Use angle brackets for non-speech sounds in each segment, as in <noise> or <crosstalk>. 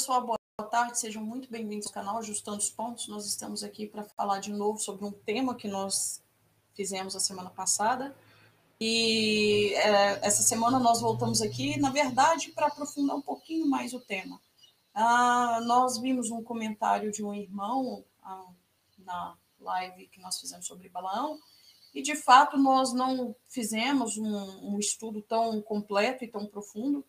Pessoal, boa tarde, sejam muito bem-vindos ao canal Ajustando os Pontos. Nós estamos aqui para falar de novo sobre um tema que nós fizemos a semana passada. E é, essa semana nós voltamos aqui, na verdade, para aprofundar um pouquinho mais o tema. Ah, nós vimos um comentário de um irmão ah, na live que nós fizemos sobre Balaão, e de fato nós não fizemos um, um estudo tão completo e tão profundo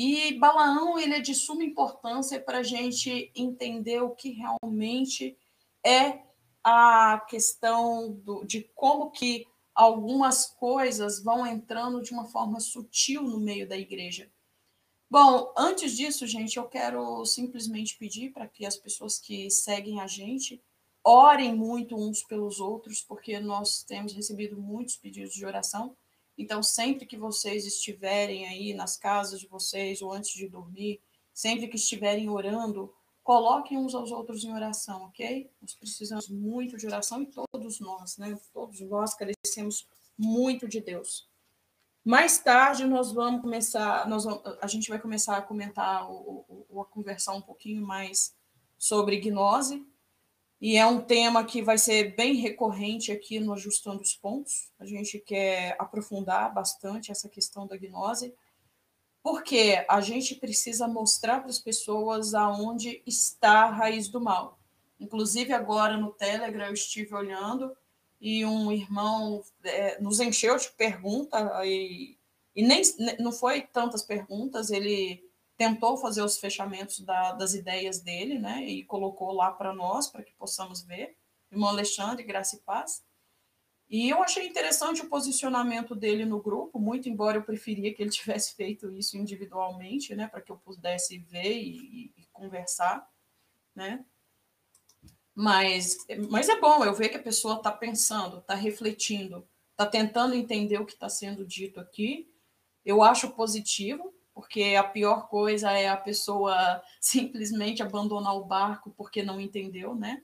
e Balaão ele é de suma importância para a gente entender o que realmente é a questão do, de como que algumas coisas vão entrando de uma forma sutil no meio da igreja. Bom, antes disso, gente, eu quero simplesmente pedir para que as pessoas que seguem a gente orem muito uns pelos outros, porque nós temos recebido muitos pedidos de oração. Então, sempre que vocês estiverem aí nas casas de vocês ou antes de dormir, sempre que estiverem orando, coloquem uns aos outros em oração, ok? Nós precisamos muito de oração e todos nós, né? Todos nós carecemos muito de Deus. Mais tarde nós vamos começar, nós vamos, a gente vai começar a comentar ou a conversar um pouquinho mais sobre gnose, e é um tema que vai ser bem recorrente aqui no Ajustando os Pontos. A gente quer aprofundar bastante essa questão da gnose, porque a gente precisa mostrar para as pessoas aonde está a raiz do mal. Inclusive, agora no Telegram eu estive olhando e um irmão é, nos encheu de perguntas, e, e nem não foi tantas perguntas, ele tentou fazer os fechamentos da, das ideias dele, né? E colocou lá para nós, para que possamos ver. Irmão Alexandre, graça e paz. E eu achei interessante o posicionamento dele no grupo, muito embora eu preferia que ele <laughs> tivesse feito isso individualmente, né? Para que eu pudesse ver e, e, conversar, né? Mas, mas é bom eu ver que a pessoa está pensando, está refletindo, está tentando entender o que está sendo dito aqui. Eu acho positivo, porque a pior coisa é a pessoa <laughs> simplesmente abandonar o barco porque não entendeu, né?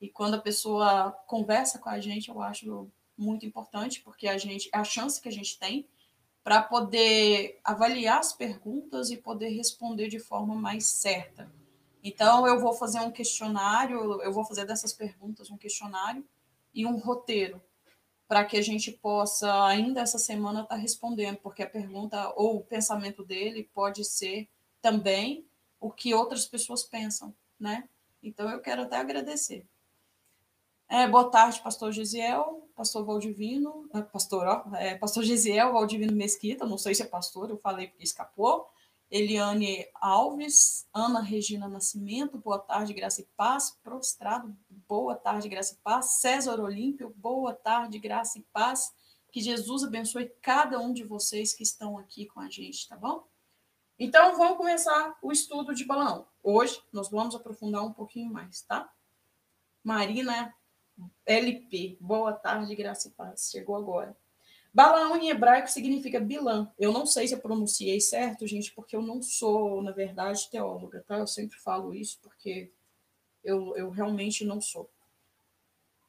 E quando a pessoa conversa com a gente, eu acho muito importante, porque a gente é a chance que a gente tem para poder avaliar as perguntas e poder responder de forma mais certa. Então, eu vou fazer um questionário, eu vou fazer dessas perguntas um questionário e um roteiro para que a gente possa, ainda essa semana, estar tá respondendo, porque a pergunta ou o pensamento dele pode ser também o que outras pessoas pensam, né? Então, eu quero até agradecer. É, boa tarde, pastor Gisiel, pastor Valdivino, é, pastor, ó, é, pastor Gisiel, Valdivino Mesquita, não sei se é pastor, eu falei porque escapou. Eliane Alves, Ana Regina Nascimento, boa tarde, graça e paz. Prostrado, boa tarde, graça e paz. César Olímpio, boa tarde, graça e paz. Que Jesus abençoe cada um de vocês que estão aqui com a gente, tá bom? Então, vamos começar o estudo de balão. Hoje, nós vamos aprofundar um pouquinho mais, tá? Marina LP, boa tarde, graça e paz. Chegou agora. Balaão em hebraico significa Bilã. Eu não sei se eu pronunciei certo, gente, porque eu não sou, na verdade, teóloga, tá? Eu sempre falo isso porque eu, eu realmente não sou.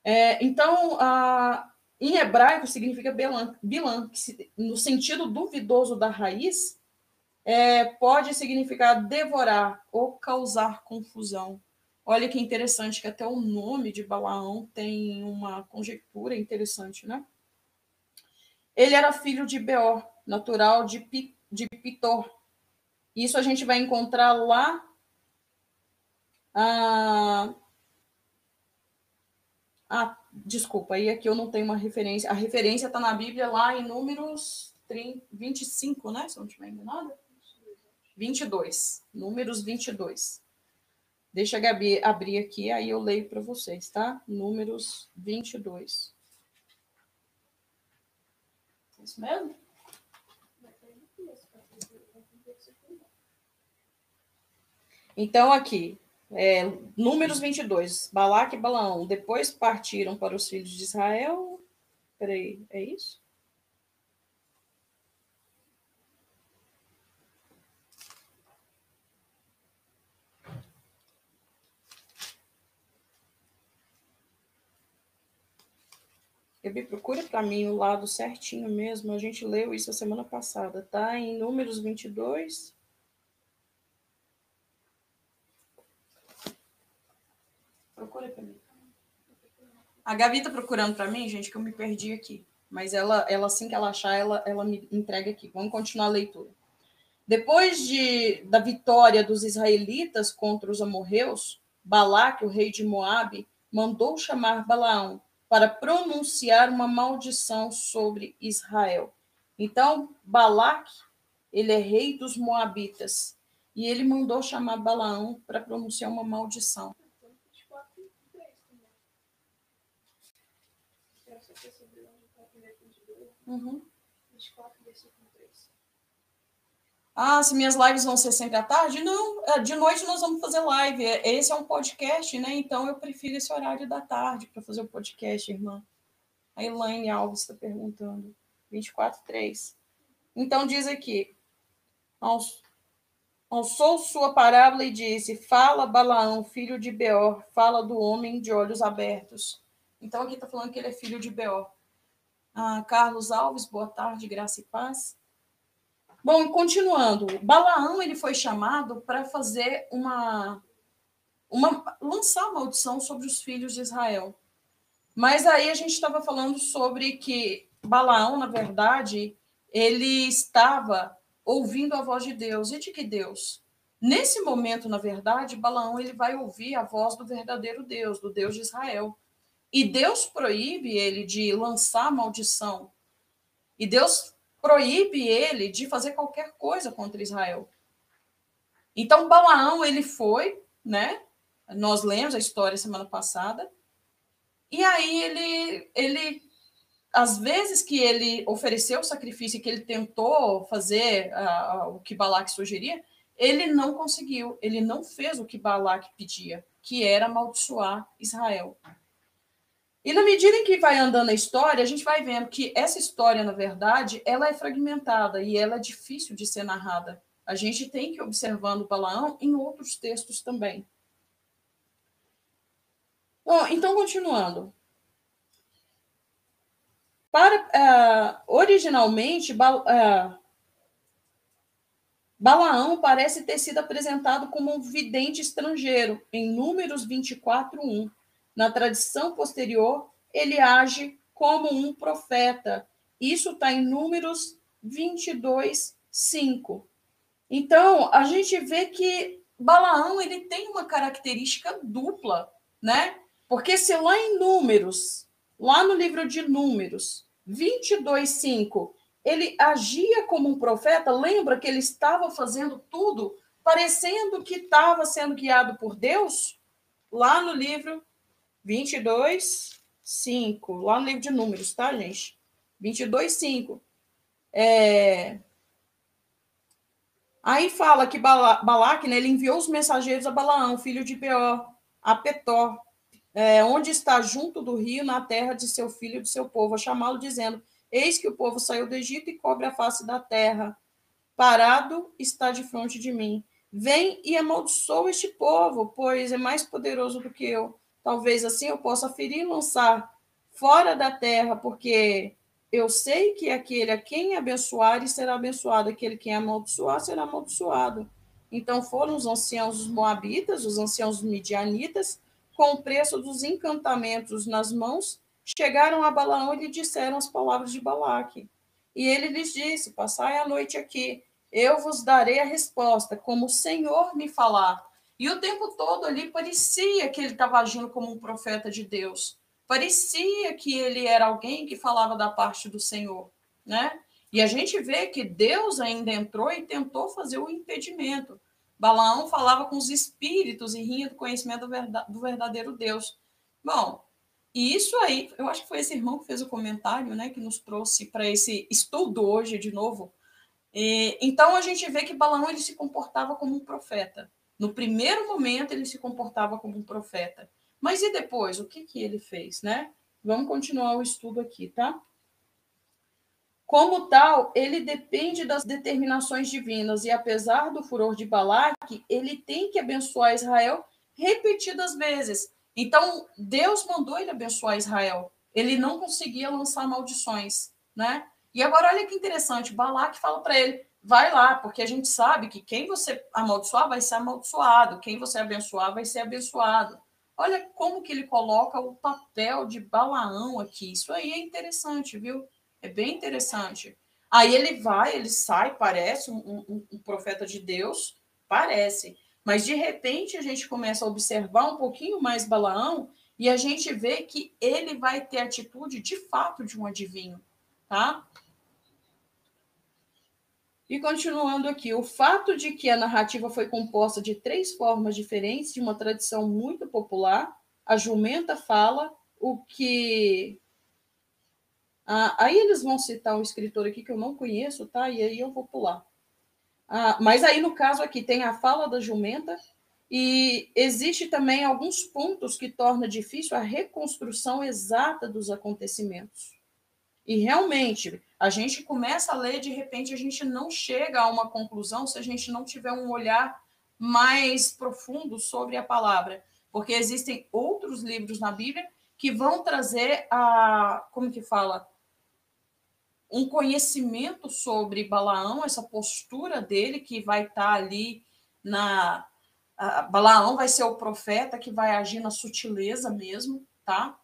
É, então, a, em hebraico significa Bilã, Bilã que no sentido duvidoso da raiz, é, pode significar devorar ou causar confusão. Olha que interessante que até o nome de Balaão tem uma conjectura interessante, né? Ele era filho de Beor, natural de, Pi, de Pitor. Isso a gente vai encontrar lá. Ah, ah, desculpa, aí aqui eu não tenho uma referência. A referência está na Bíblia lá em Números 30, 25, né? Se eu não estiver enganado. 22. Números 22. Deixa a Gabi abrir aqui, aí eu leio para vocês, tá? Números 22. Isso mesmo? Então, aqui, é, números 22, Balaque e Balaão, depois partiram para os filhos de Israel. Peraí, é isso? Gabi, procura para mim o lado certinho mesmo. A gente leu isso a semana passada, tá? Em números 22. Procura para mim. A Gabi tá procurando para mim, gente, que eu me perdi aqui. Mas ela, ela assim que ela achar, ela, ela me entrega aqui. Vamos continuar a leitura. Depois de, da vitória dos israelitas contra os amorreus, Balaque, o rei de Moabe, mandou chamar Balaão, para pronunciar uma maldição sobre Israel. Então, Balaque, ele é rei dos moabitas, e ele mandou chamar Balaão para pronunciar uma maldição. Uhum. Ah, se minhas lives vão ser sempre à tarde? Não, é, de noite nós vamos fazer live. É, esse é um podcast, né? Então eu prefiro esse horário da tarde para fazer o podcast, irmã. A Elaine Alves está perguntando. 24, 3. Então diz aqui: Alçou sua parábola e disse: Fala, Balaão, filho de Beor, fala do homem de olhos abertos. Então aqui está falando que ele é filho de Beor. Ah, Carlos Alves, boa tarde, graça e paz. Bom, continuando, Balaão ele foi chamado para fazer uma, uma lançar maldição sobre os filhos de Israel. Mas aí a gente estava falando sobre que Balaão, na verdade, ele estava ouvindo a voz de Deus. E de que Deus? Nesse momento, na verdade, Balaão ele vai ouvir a voz do verdadeiro Deus, do Deus de Israel. E Deus proíbe ele de lançar maldição. E Deus proíbe ele de fazer qualquer coisa contra Israel. Então Balaão ele foi, né? Nós lemos a história semana passada. E aí ele ele às vezes que ele ofereceu o sacrifício que ele tentou fazer uh, o que Balaque sugeria, ele não conseguiu, ele não fez o que Balaque pedia, que era amaldiçoar Israel. E na medida em que vai andando a história, a gente vai vendo que essa história, na verdade, ela é fragmentada e ela é difícil de ser narrada. A gente tem que ir observando Balaão em outros textos também. Bom, então, continuando. Para, uh, originalmente, ba uh, Balaão parece ter sido apresentado como um vidente estrangeiro, em Números 24.1. Na tradição posterior, ele age como um profeta. Isso está em Números 22, 5. Então, a gente vê que Balaão ele tem uma característica dupla, né? Porque se lá em Números, lá no livro de Números, 22, 5, ele agia como um profeta, lembra que ele estava fazendo tudo parecendo que estava sendo guiado por Deus? Lá no livro 22, 5. Lá no livro de números, tá, gente? 22, 5. É... Aí fala que Balaque, né, ele enviou os mensageiros a Balaão, filho de Beor, a Petor, é, onde está junto do rio, na terra de seu filho e de seu povo, a chamá-lo, dizendo: Eis que o povo saiu do Egito e cobre a face da terra. Parado está de frente de mim. Vem e amaldiçoa este povo, pois é mais poderoso do que eu. Talvez assim eu possa ferir e lançar fora da terra, porque eu sei que aquele a quem abençoar será abençoado, aquele quem amaldiçoar será amaldiçoado. Então foram os anciãos Moabitas, os anciãos Midianitas, com o preço dos encantamentos nas mãos, chegaram a Balaão e lhe disseram as palavras de Balaque. E ele lhes disse: Passai a noite aqui, eu vos darei a resposta, como o Senhor me falar. E o tempo todo ali parecia que ele estava agindo como um profeta de Deus. Parecia que ele era alguém que falava da parte do Senhor, né? E a gente vê que Deus ainda entrou e tentou fazer o impedimento. Balaão falava com os espíritos e rinha do conhecimento do verdadeiro Deus. Bom, e isso aí, eu acho que foi esse irmão que fez o comentário, né, que nos trouxe para esse estudo hoje de novo. E, então a gente vê que Balaão ele se comportava como um profeta. No primeiro momento, ele se comportava como um profeta. Mas e depois? O que, que ele fez, né? Vamos continuar o estudo aqui, tá? Como tal, ele depende das determinações divinas e apesar do furor de Balaque, ele tem que abençoar Israel repetidas vezes. Então, Deus mandou ele abençoar Israel. Ele não conseguia lançar maldições, né? E agora olha que interessante, Balaque fala para ele: vai lá, porque a gente sabe que quem você amaldiçoar vai ser amaldiçoado, quem você abençoar vai ser abençoado. Olha como que ele coloca o papel de Balaão aqui. Isso aí é interessante, viu? É bem interessante. Aí ele vai, ele sai, parece um, um, um profeta de Deus, parece. Mas de repente a gente começa a observar um pouquinho mais Balaão e a gente vê que ele vai ter atitude de fato de um adivinho, tá? E continuando aqui, o fato de que a narrativa foi composta de três formas diferentes, de uma tradição muito popular, a jumenta fala o que. Ah, aí eles vão citar um escritor aqui que eu não conheço, tá? E aí eu vou pular. Ah, mas aí, no caso aqui, tem a fala da jumenta, e existe também alguns pontos que torna difícil a reconstrução exata dos acontecimentos. E realmente, a gente começa a ler, de repente a gente não chega a uma conclusão se a gente não tiver um olhar mais profundo sobre a palavra, porque existem outros livros na Bíblia que vão trazer a, como que fala, um conhecimento sobre Balaão, essa postura dele que vai estar ali na Balaão vai ser o profeta que vai agir na sutileza mesmo, tá?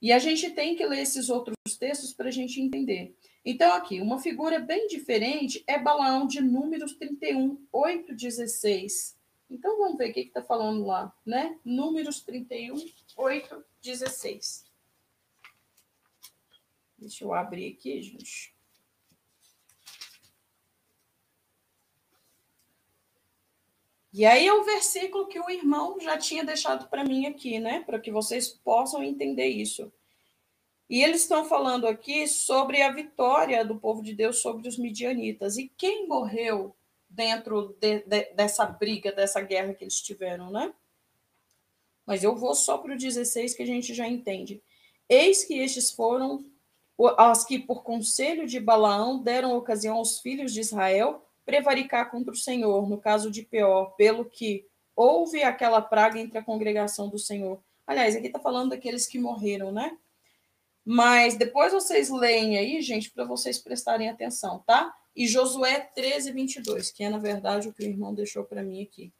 E a gente tem que ler esses outros textos para a gente entender. Então, aqui, uma figura bem diferente é Balaão de Números 31, 8, 16. Então, vamos ver o que está falando lá, né? Números 31, 8, 16. Deixa eu abrir aqui, gente. E aí é o versículo que o irmão já tinha deixado para mim aqui, né? Para que vocês possam entender isso. E eles estão falando aqui sobre a vitória do povo de Deus sobre os midianitas. E quem morreu dentro de, de, dessa briga, dessa guerra que eles tiveram, né? Mas eu vou só para o 16 que a gente já entende. Eis que estes foram as que, por conselho de Balaão, deram ocasião aos filhos de Israel prevaricar contra o Senhor, no caso de Peor, pelo que houve aquela praga entre a congregação do Senhor. Aliás, aqui está falando daqueles que morreram, né? Mas depois vocês leem aí, gente, para vocês prestarem atenção, tá? E Josué 13, 22, que é, na verdade, o que o irmão deixou para mim aqui.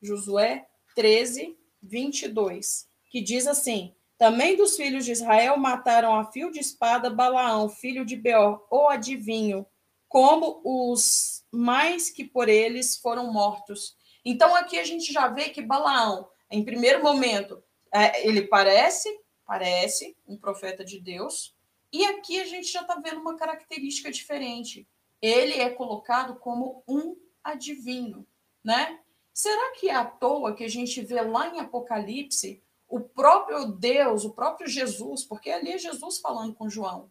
Josué 13, 22, que diz assim: Também dos filhos de Israel mataram a fio de espada Balaão, filho de Beor, o adivinho, como os mais que por eles foram mortos. Então aqui a gente já vê que Balaão, em primeiro momento, é, ele parece, parece um profeta de Deus, e aqui a gente já está vendo uma característica diferente. Ele é colocado como um adivinho, né? Será que é à toa que a gente vê lá em Apocalipse o próprio Deus, o próprio Jesus, porque ali é Jesus falando com João,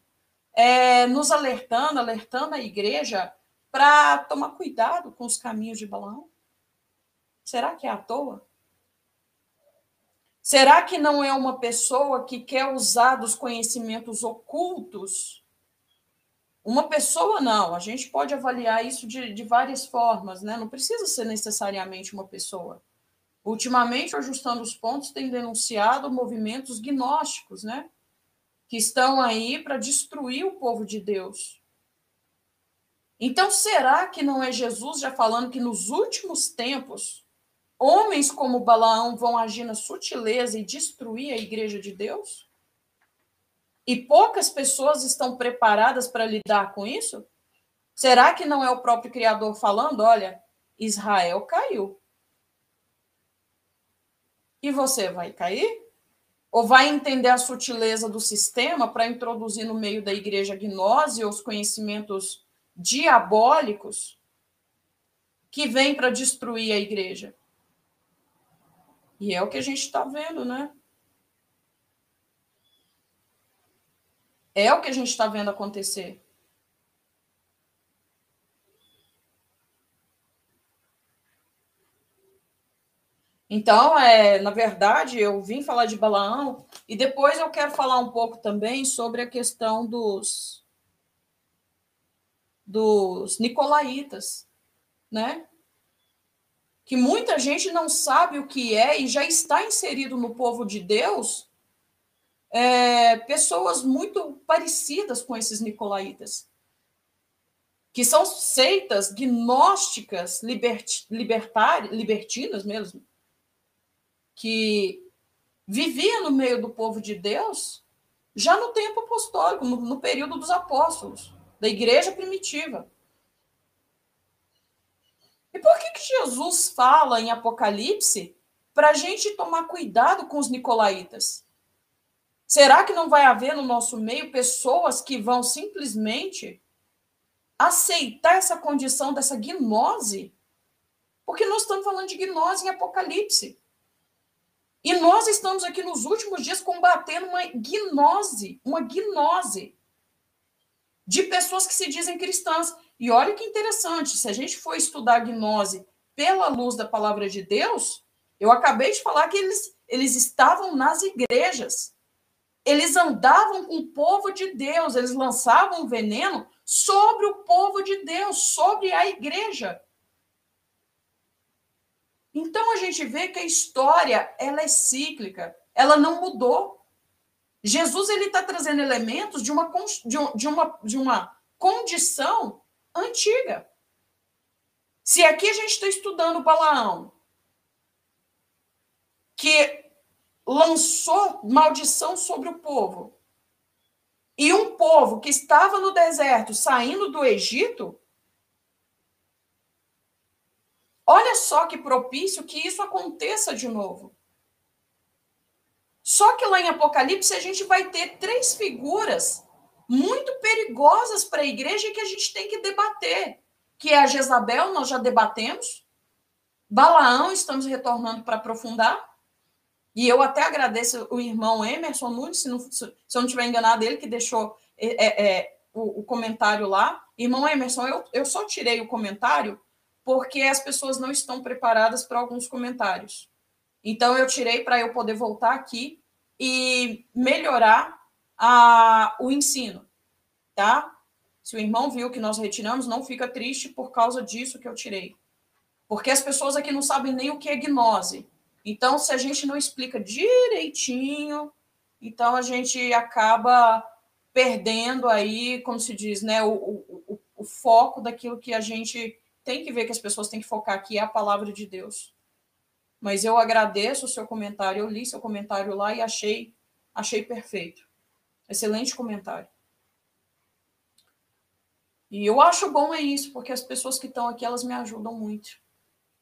é, nos alertando, alertando a igreja para tomar cuidado com os caminhos de Balaão? Será que é à toa? Será que não é uma pessoa que quer usar dos conhecimentos ocultos? Uma pessoa não, a gente pode avaliar isso de, de várias formas, né? Não precisa ser necessariamente uma pessoa. Ultimamente, ajustando os pontos, tem denunciado movimentos gnósticos, né? que estão aí para destruir o povo de Deus. Então, será que não é Jesus já falando que nos últimos tempos homens como Balaão vão agir na sutileza e destruir a igreja de Deus? E poucas pessoas estão preparadas para lidar com isso? Será que não é o próprio Criador falando? Olha, Israel caiu. E você vai cair? ou vai entender a sutileza do sistema para introduzir no meio da igreja gnose os conhecimentos diabólicos que vêm para destruir a igreja. E é o que a gente está vendo, né? É o que a gente está vendo acontecer. Então, é, na verdade, eu vim falar de Balaão e depois eu quero falar um pouco também sobre a questão dos dos nicolaítas, né? Que muita gente não sabe o que é e já está inserido no povo de Deus é, pessoas muito parecidas com esses nicolaítas, que são seitas gnósticas libert, libertinas mesmo, que vivia no meio do povo de Deus já no tempo apostólico, no, no período dos apóstolos, da igreja primitiva. E por que, que Jesus fala em Apocalipse para a gente tomar cuidado com os nicolaítas? Será que não vai haver no nosso meio pessoas que vão simplesmente aceitar essa condição dessa gnose? Porque nós estamos falando de gnose em Apocalipse. E nós estamos aqui nos últimos dias combatendo uma gnose, uma gnose de pessoas que se dizem cristãs. E olha que interessante, se a gente for estudar a gnose pela luz da palavra de Deus, eu acabei de falar que eles, eles estavam nas igrejas. Eles andavam com o povo de Deus, eles lançavam veneno sobre o povo de Deus, sobre a igreja. Então a gente vê que a história ela é cíclica, ela não mudou. Jesus ele está trazendo elementos de uma, de, uma, de uma condição antiga. Se aqui a gente está estudando Balaão, que lançou maldição sobre o povo, e um povo que estava no deserto, saindo do Egito, Olha só que propício que isso aconteça de novo. Só que lá em Apocalipse a gente vai ter três figuras muito perigosas para a igreja que a gente tem que debater, que é a Jezabel, nós já debatemos, Balaão, estamos retornando para aprofundar, e eu até agradeço o irmão Emerson Nunes, se, não, se eu não estiver enganado, ele que deixou é, é, é, o, o, comentário lá. Irmão Emerson, eu, eu só tirei o comentário porque as pessoas não estão preparadas para alguns comentários. Então, eu tirei para eu poder voltar aqui e melhorar a, o ensino, tá? Se o irmão viu que nós retiramos, não fica triste por causa disso que eu tirei. Porque as pessoas aqui não sabem nem o que é gnose. Então, se a gente não explica direitinho, então a gente acaba perdendo aí, como se diz, né, o, o, o foco daquilo que a gente tem que ver que as pessoas têm que focar aqui é a palavra de Deus. Mas eu agradeço o seu comentário, eu li seu comentário lá e achei, achei perfeito. Excelente comentário. E eu acho bom é isso, porque as pessoas que estão aqui, elas me ajudam muito.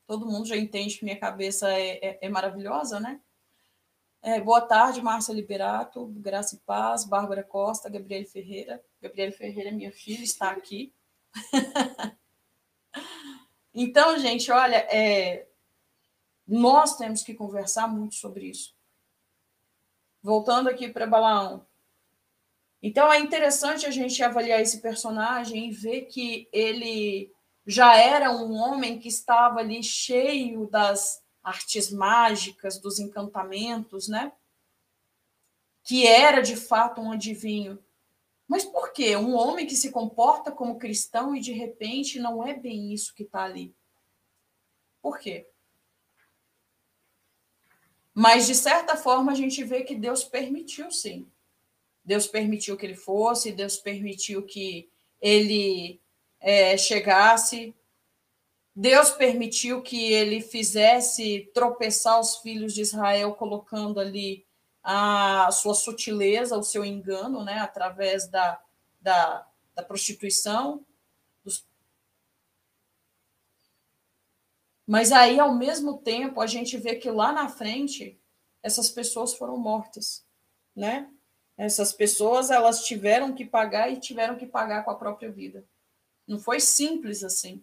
Todo mundo já entende que minha cabeça é, é, é maravilhosa, né? É, boa tarde, Márcia Liberato, Graça e Paz, Bárbara Costa, Gabriele Ferreira. Gabriele Ferreira, minha filha, está aqui. <laughs> Então, gente, olha, é, nós temos que conversar muito sobre isso. Voltando aqui para Balaão. Então, é interessante a gente avaliar esse personagem e ver que ele já era um homem que estava ali cheio das artes mágicas, dos encantamentos, né? Que era de fato um adivinho. Mas por quê? Um homem que se comporta como cristão e de repente não é bem isso que está ali. Por quê? Mas de certa forma a gente vê que Deus permitiu, sim. Deus permitiu que ele fosse, Deus permitiu que ele é, chegasse, Deus permitiu que ele fizesse tropeçar os filhos de Israel, colocando ali a sua sutileza, o seu engano, né, através da, da, da prostituição. Dos... Mas aí, ao mesmo tempo, a gente vê que lá na frente, essas pessoas foram mortas, né? Essas pessoas, elas tiveram que pagar e tiveram que pagar com a própria vida. Não foi simples assim.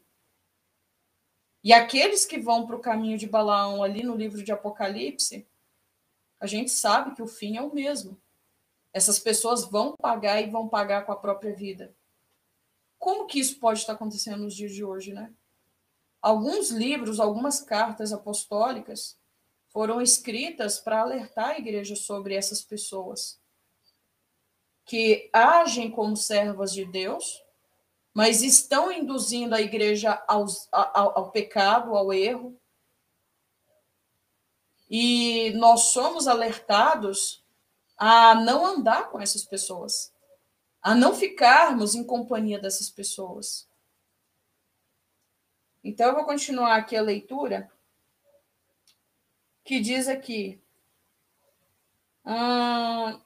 E aqueles que vão para o caminho de Balaão ali no livro de Apocalipse, a gente sabe que o fim é o mesmo. Essas pessoas vão pagar e vão pagar com a própria vida. Como que isso pode estar acontecendo nos dias de hoje, né? Alguns livros, algumas cartas apostólicas foram escritas para alertar a igreja sobre essas pessoas que agem como servas de Deus, mas estão induzindo a igreja ao, ao pecado, ao erro, e nós somos alertados a não andar com essas pessoas, a não ficarmos em companhia dessas pessoas. Então, eu vou continuar aqui a leitura, que diz aqui: Ah,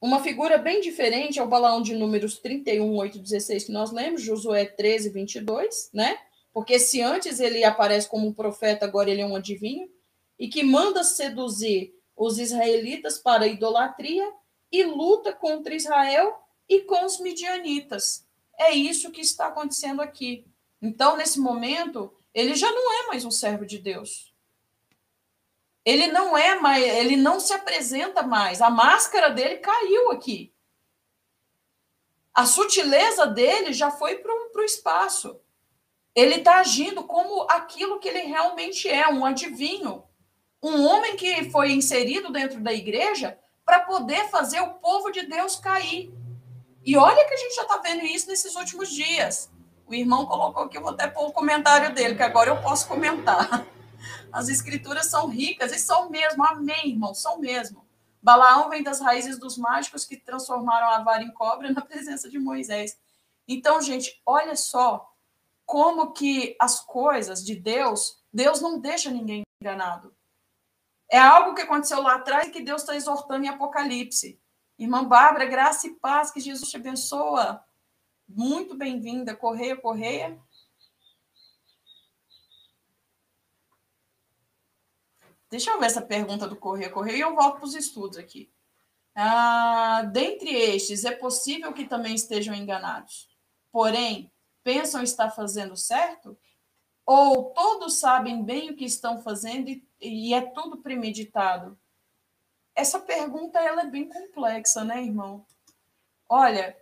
uma figura bem diferente é o Balaão de números 31, 8, 16, que nós lemos, Josué 13, 22, né? Porque se antes ele aparece como um profeta, agora ele é um adivinho, e que manda seduzir os israelitas para a idolatria e luta contra Israel e com os midianitas. É isso que está acontecendo aqui. Então, nesse momento, ele já não é mais um servo de Deus. Ele não é mais, ele não se apresenta mais. A máscara dele caiu aqui. A sutileza dele já foi para o espaço. Ele está agindo como aquilo que ele realmente é, um adivinho. Um homem que foi inserido dentro da igreja para poder fazer o povo de Deus cair. E olha que a gente já está vendo isso nesses últimos dias. O irmão colocou aqui, eu vou até pôr o comentário dele, que agora eu posso comentar. <laughs> As escrituras são ricas, e são mesmo, amém, irmão, são mesmo. Balaão vem das raízes dos mágicos que transformaram a vara em cobra na <laughs> presença de Moisés. Então, gente, olha só como que as coisas de Deus, Deus não deixa ninguém enganado. É algo que aconteceu lá atrás e que Deus está exortando em Apocalipse. Irmã Bárbara, graça e paz, que Jesus te abençoa. Muito bem-vinda, Correia, Correia. Deixa eu ver essa pergunta do Correia, Correia e eu volto para os estudos aqui. Ah, dentre estes, é possível que também estejam enganados. Porém, pensam estar fazendo certo? Ou todos sabem bem o que estão fazendo e, e é tudo premeditado? Essa pergunta ela é bem complexa, né, irmão? Olha,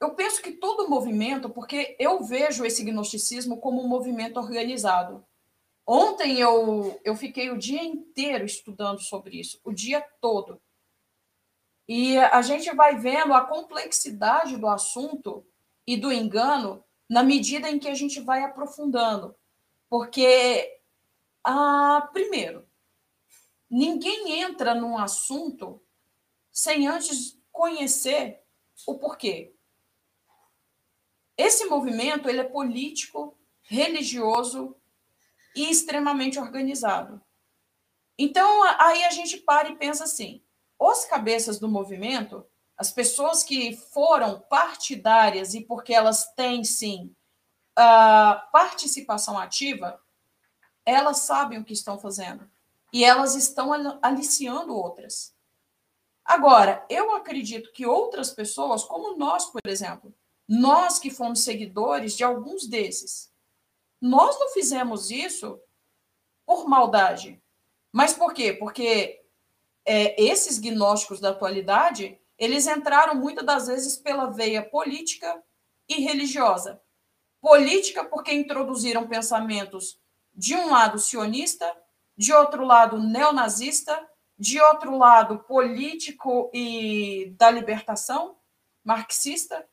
eu penso que todo movimento, porque eu vejo esse gnosticismo como um movimento organizado. Ontem eu, eu fiquei o dia inteiro estudando sobre isso, o dia todo. E a gente vai vendo a complexidade do assunto e do engano na medida em que a gente vai aprofundando. Porque, ah, primeiro, ninguém entra num assunto sem antes conhecer o porquê. Esse movimento ele é político, religioso e extremamente organizado. Então, aí a gente para e pensa assim: os cabeças do movimento, as pessoas que foram partidárias e porque elas têm sim a participação ativa, elas sabem o que estão fazendo e elas estão aliciando outras. Agora, eu acredito que outras pessoas, como nós, por exemplo, nós que fomos seguidores de alguns desses, nós não fizemos isso por maldade. Mas por quê? Porque é, esses gnósticos da atualidade, eles entraram muitas das vezes pela veia política e religiosa. Política porque introduziram pensamentos de um lado sionista, de outro lado neonazista, de outro lado político e da libertação marxista,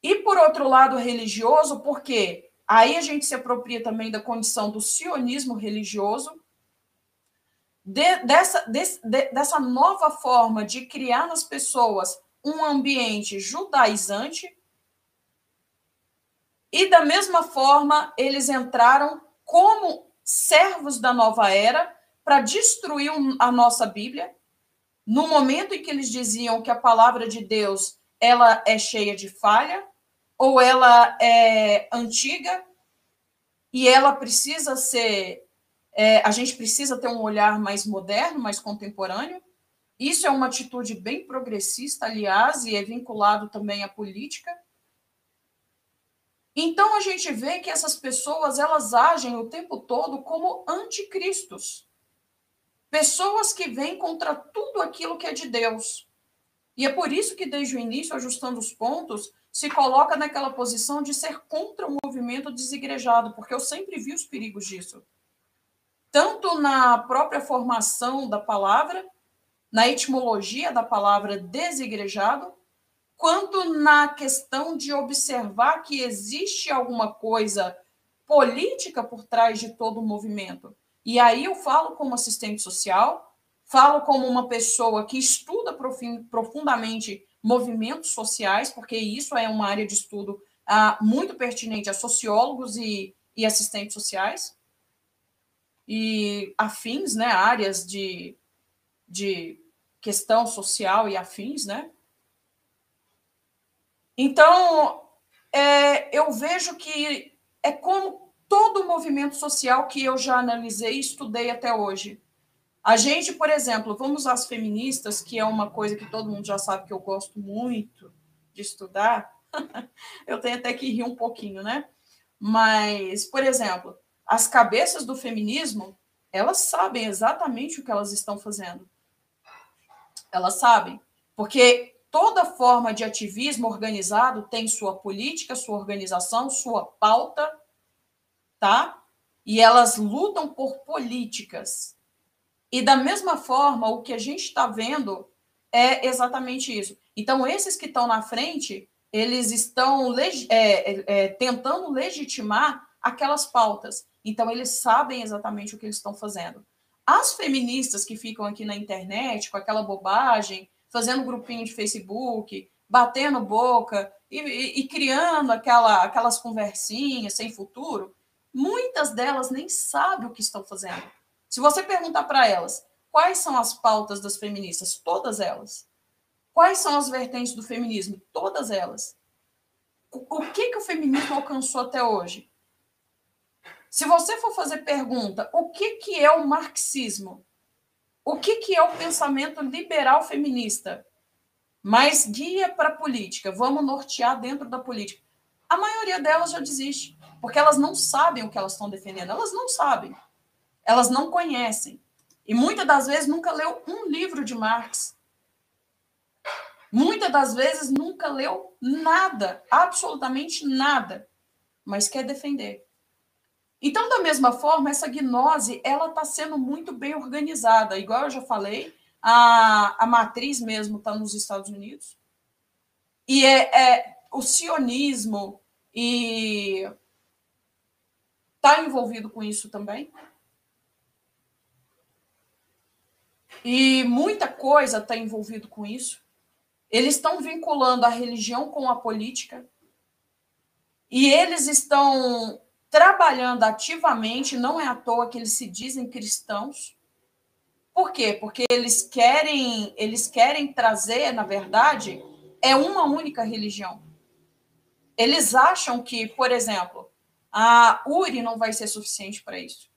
e por outro lado religioso, porque Aí a gente se apropria também da condição do sionismo religioso, de, dessa, de, dessa nova forma de criar nas pessoas um ambiente judaizante. E da mesma forma, eles entraram como servos da nova era para destruir a nossa Bíblia. No momento em que eles diziam que a palavra de Deus ela é cheia de falha, ou ela é antiga e ela precisa ser. É, a gente precisa ter um olhar mais moderno, mais contemporâneo. Isso é uma atitude bem progressista, aliás, e é vinculado também à política. Então a gente vê que essas pessoas elas agem o tempo todo como anticristos. Pessoas que vêm contra tudo aquilo que é de Deus. E é por isso que desde o início, ajustando os pontos, se coloca naquela posição de ser contra o movimento desigrejado, porque eu sempre vi os perigos disso. Tanto na própria formação da palavra, na etimologia da palavra desigrejado, quanto na questão de observar que existe alguma coisa política por trás de todo o movimento. E aí eu falo como assistente social, falo como uma pessoa que estuda profundamente movimentos sociais, porque isso é uma área de estudo ah, muito pertinente a sociólogos e, e assistentes sociais. e afins, né, áreas de, de questão social e afins, né? Então, é, eu vejo que é como todo o movimento social que eu já analisei e estudei até hoje. A gente, por exemplo, vamos às feministas, que é uma coisa que todo mundo já sabe que eu gosto muito de estudar. <laughs> eu tenho até que rir um pouquinho, né? Mas, por exemplo, as cabeças do feminismo, elas sabem exatamente o que elas estão fazendo. Elas sabem, porque toda forma de ativismo organizado tem sua política, sua organização, sua pauta, tá? E elas lutam por políticas. E da mesma forma, o que a gente está vendo é exatamente isso. Então, esses que estão na frente, eles estão é, é, é, tentando legitimar aquelas pautas. Então, eles sabem exatamente o que eles estão fazendo. As feministas que ficam aqui na internet com aquela bobagem, fazendo grupinho de Facebook, batendo boca e, e, e criando aquela, aquelas conversinhas sem futuro, muitas delas nem sabem o que estão fazendo. Se você perguntar para elas quais são as pautas das feministas, todas elas, Quais são as vertentes do feminismo? Todas elas. O que, que o feminismo alcançou até hoje? Se você for fazer pergunta, o que, que é o marxismo? O que, que é o pensamento liberal feminista? Mais guia para a política, vamos nortear dentro da política. A maioria delas já desiste, porque elas não sabem o que elas estão defendendo, elas não sabem, elas não conhecem. E muitas das vezes nunca leu um livro de Marx. Muitas das vezes nunca leu nada, absolutamente nada, mas quer defender. Então, da mesma forma, essa gnose ela está sendo muito bem organizada. Igual eu já falei, a, a matriz mesmo está nos Estados Unidos. E é, é o sionismo e está envolvido com isso também. E muita coisa está envolvido com isso. Eles estão vinculando a religião com a política e eles estão trabalhando ativamente, não é à toa que eles se dizem cristãos. Por quê? Porque eles querem, eles querem trazer, na verdade, é uma única religião. Eles acham que, por exemplo, a URI não vai ser suficiente para isso.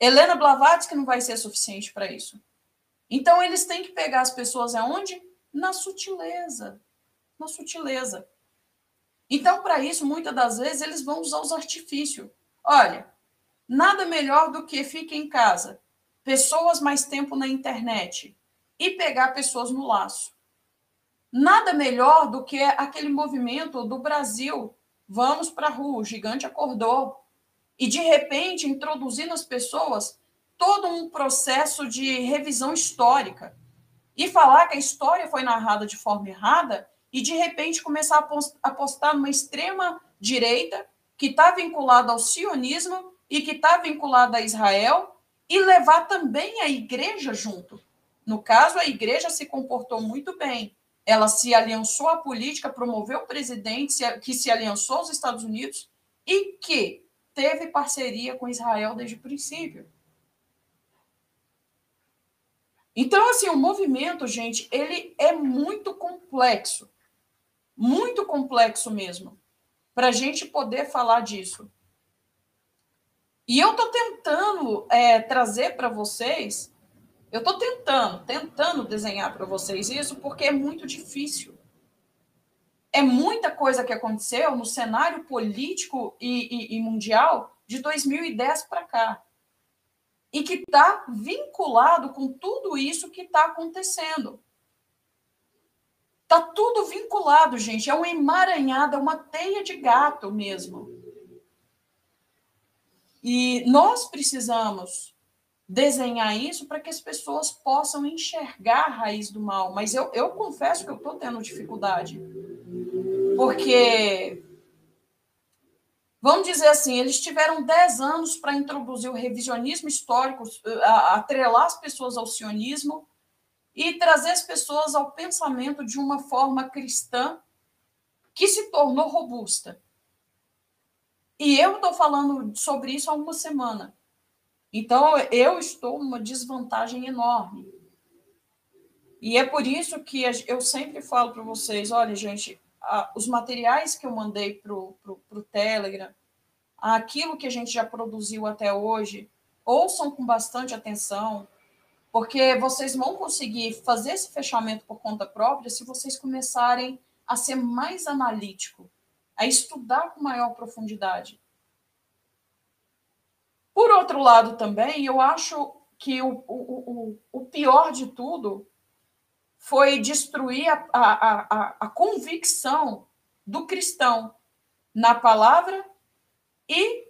Helena Blavatsky não vai ser suficiente para isso. Então, eles têm que pegar as pessoas aonde? na sutileza. Na sutileza. Então, para isso, muitas das vezes, eles vão usar os artifícios. Olha, nada melhor do que fique em casa, pessoas mais tempo na internet e pegar pessoas no laço. Nada melhor do que aquele movimento do Brasil. Vamos para a rua, o gigante acordou. E, de repente, introduzir nas pessoas todo um processo de revisão histórica e falar que a história foi narrada de forma errada e de repente começar a apostar numa extrema direita que está vinculada ao sionismo e que está vinculada a Israel e levar também a igreja junto. No caso, a igreja se comportou muito bem. Ela se aliançou à política, promoveu o presidente que se aliançou aos Estados Unidos e que teve parceria com Israel desde o princípio. Então, assim, o movimento, gente, ele é muito complexo. Muito complexo mesmo. Para a gente poder falar disso. E eu estou tentando é, trazer para vocês, eu estou tentando, tentando desenhar para vocês isso, porque é muito difícil. É muita coisa que aconteceu no cenário político e, e, e mundial de 2010 para cá e que está vinculado com tudo isso que está acontecendo. Está tudo vinculado, gente. É um emaranhado, é uma teia de gato mesmo. E nós precisamos desenhar isso para que as pessoas possam enxergar a raiz do mal. Mas eu, eu confesso que eu estou tendo dificuldade. Porque Vamos dizer assim, eles tiveram 10 anos para introduzir o revisionismo histórico, atrelar as pessoas ao sionismo e trazer as pessoas ao pensamento de uma forma cristã que se tornou robusta. E eu estou falando sobre isso há uma semana. Então, eu estou numa desvantagem enorme. E é por isso que eu sempre falo para vocês: olha, gente, os materiais que eu mandei para o Telegram, aquilo que a gente já produziu até hoje, ouçam com bastante atenção, porque vocês vão conseguir fazer esse fechamento por conta própria se vocês começarem a ser mais analítico, a estudar com maior profundidade. Por outro lado, também, eu acho que o, o, o, o pior de tudo foi destruir a, a, a, a convicção do cristão na palavra e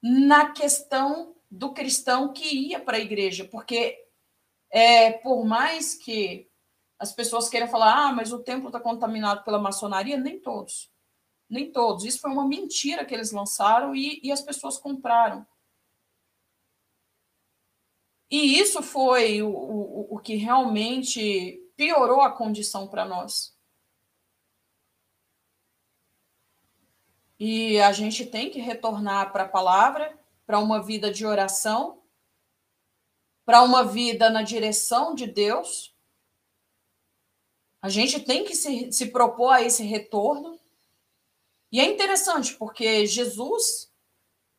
na questão do cristão que ia para a igreja, porque é, por mais que as pessoas queiram falar, ah, mas o templo está contaminado pela maçonaria, nem todos. Nem todos. Isso foi uma mentira que eles lançaram e, e as pessoas compraram. E isso foi o, o, o que realmente piorou a condição para nós. E a gente tem que retornar para a palavra, para uma vida de oração, para uma vida na direção de Deus. A gente tem que se, se propor a esse retorno. E é interessante, porque Jesus,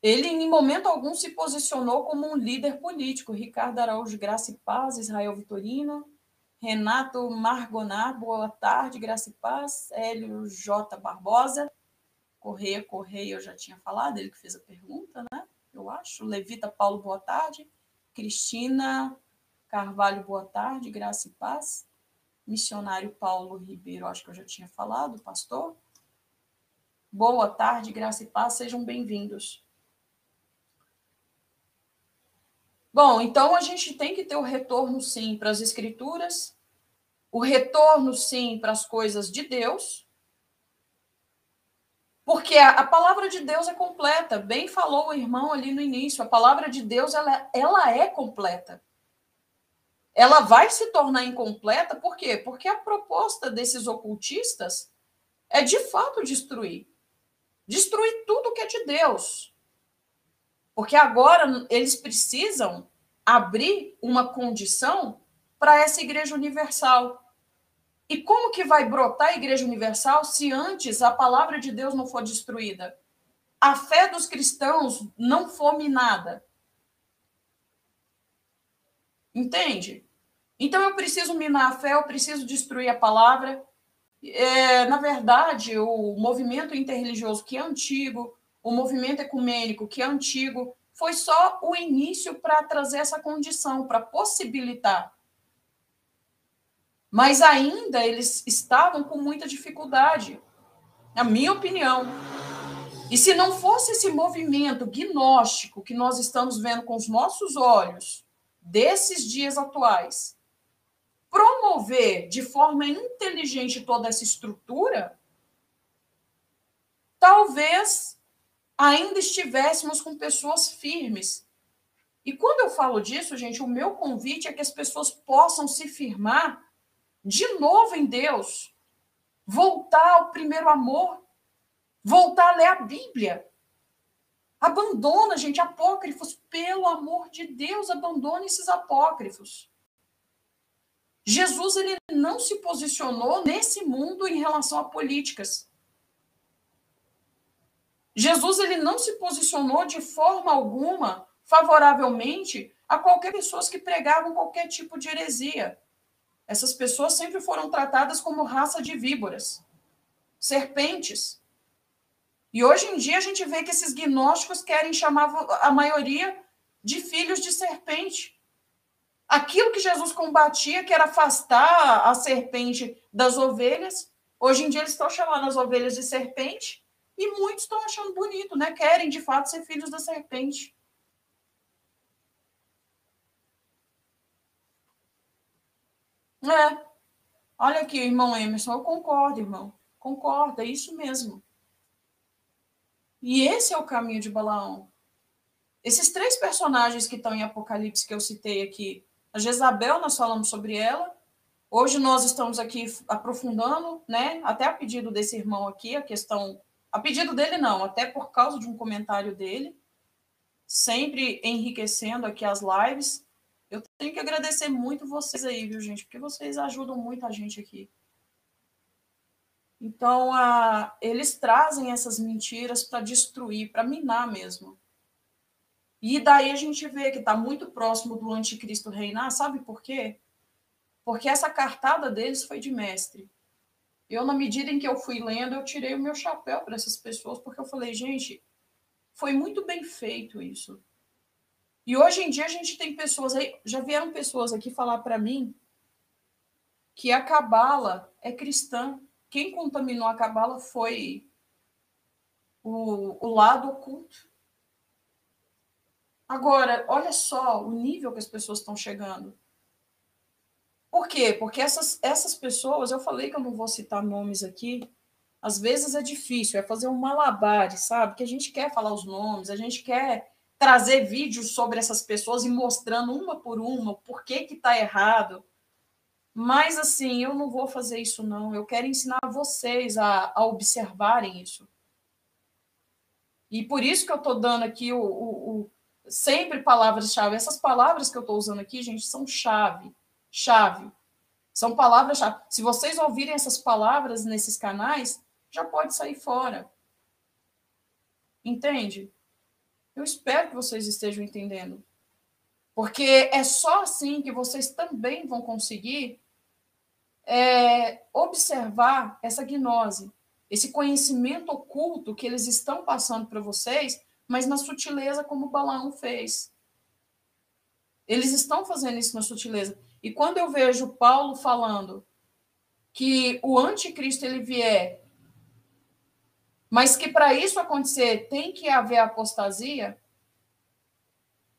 ele em momento algum se posicionou como um líder político. Ricardo Araújo, Graça e Paz, Israel Vitorino, Renato Margonar, boa tarde, Graça e Paz, Hélio J. Barbosa, Correia, Correia, eu já tinha falado, ele que fez a pergunta, né? Eu acho. Levita Paulo, boa tarde. Cristina Carvalho, boa tarde, Graça e Paz. Missionário Paulo Ribeiro, acho que eu já tinha falado, pastor. Boa tarde, Graça e Paz, sejam bem-vindos. Bom, então a gente tem que ter o retorno, sim, para as Escrituras, o retorno, sim, para as coisas de Deus, porque a, palavra de Deus é completa. Bem falou o irmão ali no início. A palavra de Deus ela, ela é completa. Ela vai se tornar incompleta, por quê? Porque a proposta desses ocultistas é de fato destruir. Destruir tudo que é de Deus. Porque agora eles precisam abrir uma condição para essa igreja universal. E como que vai brotar a Igreja Universal se antes a palavra de Deus não for destruída? A fé dos cristãos não for minada? Entende? Então eu preciso minar a fé, eu preciso destruir a palavra. É, na verdade, o movimento interreligioso que é antigo, o movimento ecumênico que é antigo, foi só o início para trazer essa condição, para possibilitar mas ainda eles estavam com muita dificuldade, na minha opinião. E se não fosse esse movimento gnóstico que nós estamos vendo com os nossos olhos desses dias atuais, promover de forma inteligente toda essa estrutura, talvez ainda estivéssemos com pessoas firmes. E quando eu falo disso, gente, o meu convite é que as pessoas possam se firmar de novo em Deus, voltar ao primeiro amor, voltar a ler a Bíblia. Abandona, gente, apócrifos, pelo amor de Deus, abandone esses apócrifos. Jesus ele não se posicionou nesse mundo em relação a políticas. Jesus ele não se posicionou de forma alguma favoravelmente a qualquer pessoa que pregavam qualquer tipo de heresia. Essas pessoas sempre foram tratadas como raça de víboras, serpentes. E hoje em dia a gente vê que esses gnósticos querem chamar a maioria de filhos de serpente. Aquilo que Jesus combatia, que era afastar a serpente das ovelhas, hoje em dia eles estão chamando as ovelhas de serpente e muitos estão achando bonito, né? Querem de fato ser filhos da serpente. É. Olha aqui, irmão Emerson, eu concordo, irmão. Concordo, é isso mesmo. E esse é o caminho de Balaão. Esses três personagens que estão em Apocalipse que eu citei aqui, a Jezabel, nós falamos sobre ela. Hoje nós estamos aqui aprofundando, né? Até a pedido desse irmão aqui, a questão. A pedido dele, não, até por causa de um comentário dele. sempre enriquecendo aqui as lives. Eu tenho que agradecer muito vocês aí, viu, gente? Porque vocês ajudam muito a gente aqui. Então, a, eles trazem essas mentiras para destruir, para minar mesmo. E daí a gente vê que está muito próximo do anticristo reinar, sabe por quê? Porque essa cartada deles foi de mestre. Eu, na medida em que eu fui lendo, eu tirei o meu chapéu para essas pessoas, porque eu falei, gente, foi muito bem feito isso. E hoje em dia a gente tem pessoas aí, já vieram pessoas aqui falar para mim que a cabala é cristã quem contaminou a cabala foi o, o lado oculto. Agora, olha só o nível que as pessoas estão chegando. Por quê? Porque essas, essas pessoas, eu falei que eu não vou citar nomes aqui, às vezes é difícil, é fazer um malabar, sabe? Que a gente quer falar os nomes, a gente quer trazer vídeos sobre essas pessoas e mostrando uma por uma por que que tá errado. Mas, assim, eu não vou fazer isso, não. Eu quero ensinar vocês a, a observarem isso. E por isso que eu estou dando aqui o, o, o sempre palavras-chave. Essas palavras que eu estou usando aqui, gente, são chave. Chave. São palavras-chave. Se vocês ouvirem essas palavras nesses canais, já pode sair fora. Entende? Eu espero que vocês estejam entendendo. Porque é só assim que vocês também vão conseguir é, observar essa gnose, esse conhecimento oculto que eles estão passando para vocês, mas na sutileza como o Balaão fez. Eles estão fazendo isso na sutileza. E quando eu vejo Paulo falando que o anticristo ele vier, mas que para isso acontecer tem que haver apostasia,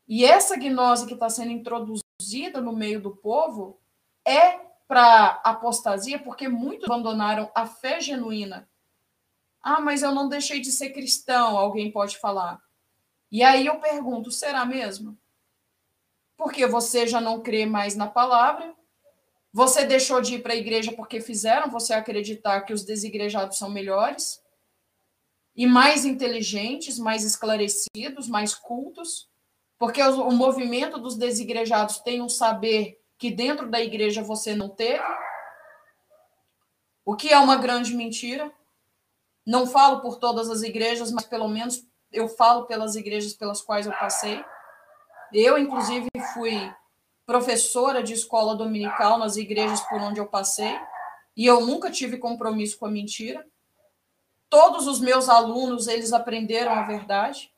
e essa gnose que está sendo introduzida no meio do povo é para apostasia porque muitos abandonaram a fé genuína. Ah, mas eu não deixei de ser cristão, alguém pode falar. E aí eu pergunto, será mesmo? Porque você já não crê mais na palavra, você deixou de ir para a igreja porque fizeram você acreditar que os desigrejados são melhores e mais inteligentes, mais esclarecidos, mais cultos, porque o movimento dos desigrejados tem um saber que dentro da igreja você não teve, o que é uma grande mentira. Não falo por todas as igrejas, mas pelo menos eu falo pelas igrejas pelas quais eu passei. Eu, inclusive, fui professora de escola dominical nas igrejas por onde eu passei, e eu nunca tive compromisso com a mentira. Todos os meus alunos, eles aprenderam a verdade.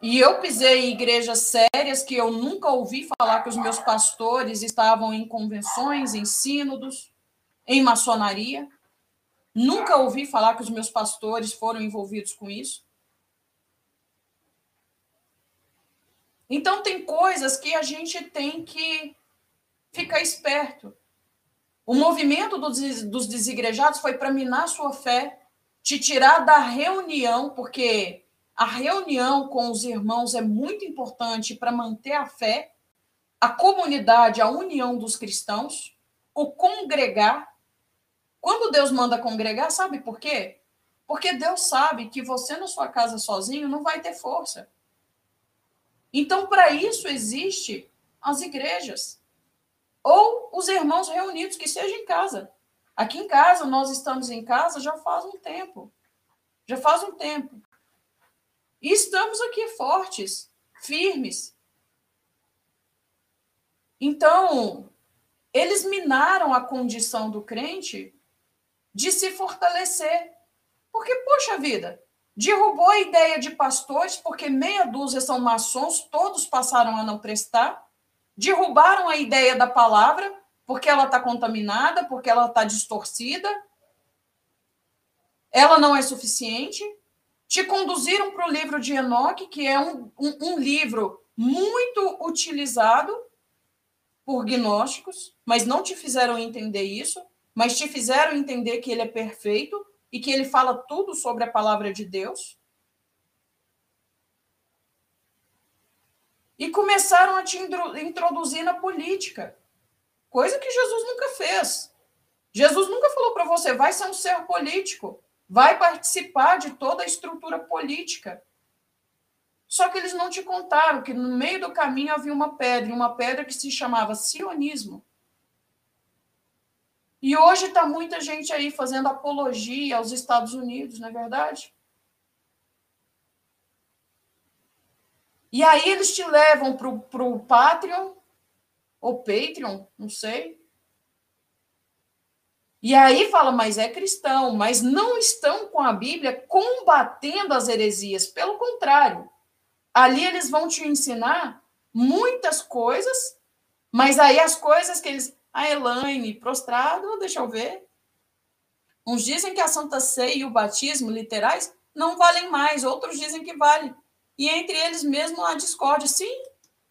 E eu pisei em igrejas sérias que eu nunca ouvi falar que os meus pastores estavam em convenções, em sínodos, em maçonaria. Nunca ouvi falar que os meus pastores foram envolvidos com isso. Então, tem coisas que a gente tem que ficar esperto. O movimento dos desigrejados foi para minar sua fé, te tirar da reunião, porque a reunião com os irmãos é muito importante para manter a fé, a comunidade, a união dos cristãos, o congregar. Quando Deus manda congregar, sabe por quê? Porque Deus sabe que você na sua casa sozinho não vai ter força. Então, para isso existe as igrejas ou os irmãos reunidos que seja em casa. Aqui em casa, nós estamos em casa já faz um tempo. Já faz um tempo. E estamos aqui fortes, firmes. Então, eles minaram a condição do crente de se fortalecer. Porque, poxa vida, derrubou a ideia de pastores, porque meia dúzia são maçons, todos passaram a não prestar. Derrubaram a ideia da palavra, porque ela está contaminada, porque ela está distorcida. Ela não é suficiente te conduziram para o livro de Enoque, que é um, um, um livro muito utilizado por gnósticos, mas não te fizeram entender isso, mas te fizeram entender que ele é perfeito e que ele fala tudo sobre a palavra de Deus. E começaram a te introduzir na política, coisa que Jesus nunca fez. Jesus nunca falou para você, vai ser um ser político. vai participar de toda a estrutura política. Só que eles não te contaram que no meio do caminho havia uma pedra, uma pedra que se chamava sionismo. E hoje está muita gente aí fazendo apologia aos Estados Unidos, não é verdade? E aí eles te levam para o Patreon, ou Patreon, não sei. E aí fala, mas é cristão, mas não estão com a Bíblia combatendo as heresias. Pelo contrário, ali eles vão te ensinar muitas coisas, mas aí as coisas que eles. A Elaine, prostrado, deixa eu ver. Uns dizem que a Santa Ceia e o batismo literais não valem mais, outros dizem que valem e entre eles mesmo a discórdia. Sim,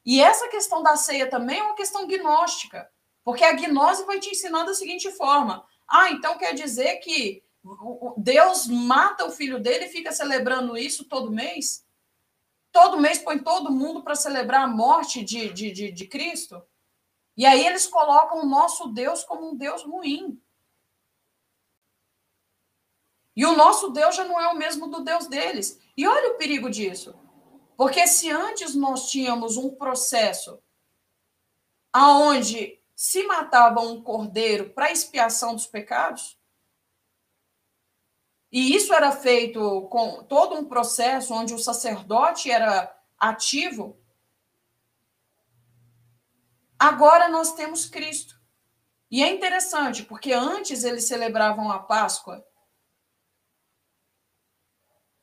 e essa questão da ceia também é uma questão gnóstica, porque a gnose vai te ensinar da seguinte forma: ah, então quer dizer que Deus mata o filho dele e fica celebrando isso todo mês? Todo mês põe todo mundo para celebrar a morte de, de, de, de Cristo? E aí eles colocam o nosso Deus como um Deus ruim. E o nosso Deus já não é o mesmo do Deus deles. E olha o perigo disso. Porque se antes nós tínhamos um processo aonde se matava um cordeiro para expiação dos pecados, e isso era feito com todo um processo onde o sacerdote era ativo, agora nós temos Cristo. E é interessante, porque antes eles celebravam a Páscoa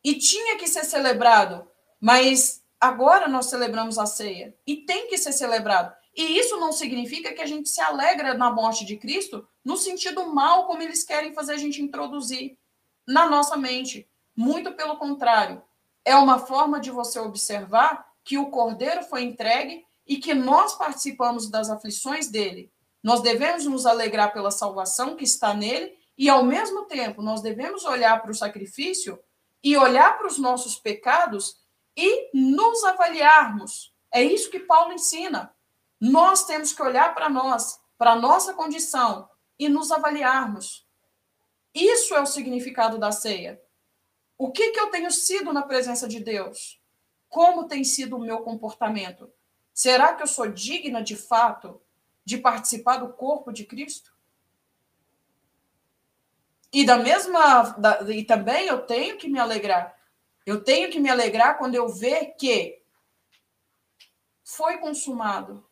e tinha que ser celebrado mas agora nós celebramos a ceia e tem que ser celebrado. E isso não significa que a gente se alegra na morte de Cristo no sentido mal como eles querem fazer a gente introduzir na nossa mente. Muito pelo contrário. É uma forma de você observar que o cordeiro foi entregue e que nós participamos das aflições dele. Nós devemos nos alegrar pela salvação que está nele e, ao mesmo tempo, nós devemos olhar para o sacrifício e olhar para os nossos pecados e nos avaliarmos. É isso que Paulo ensina. Nós temos que olhar para nós, para a nossa condição e nos avaliarmos. Isso é o significado da ceia. O que, que eu tenho sido na presença de Deus? Como tem sido o meu comportamento? Será que eu sou digna de fato de participar do corpo de Cristo? E da mesma da, e também eu tenho que me alegrar eu tenho que me alegrar quando eu ver que foi consumado.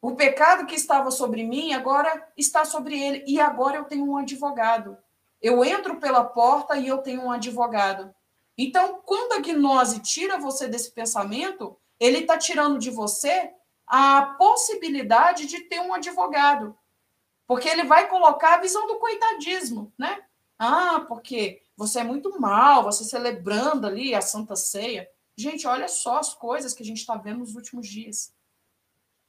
O pecado que estava sobre mim agora está sobre ele e agora eu tenho um advogado. Eu entro pela porta e eu tenho um advogado. Então, quando a gnose tira você desse pensamento, ele está tirando de você a possibilidade de ter um advogado. Porque ele vai colocar a visão do coitadismo, né? Ah, porque você é muito mal, você celebrando ali a Santa Ceia. Gente, olha só as coisas que a gente está vendo nos últimos dias.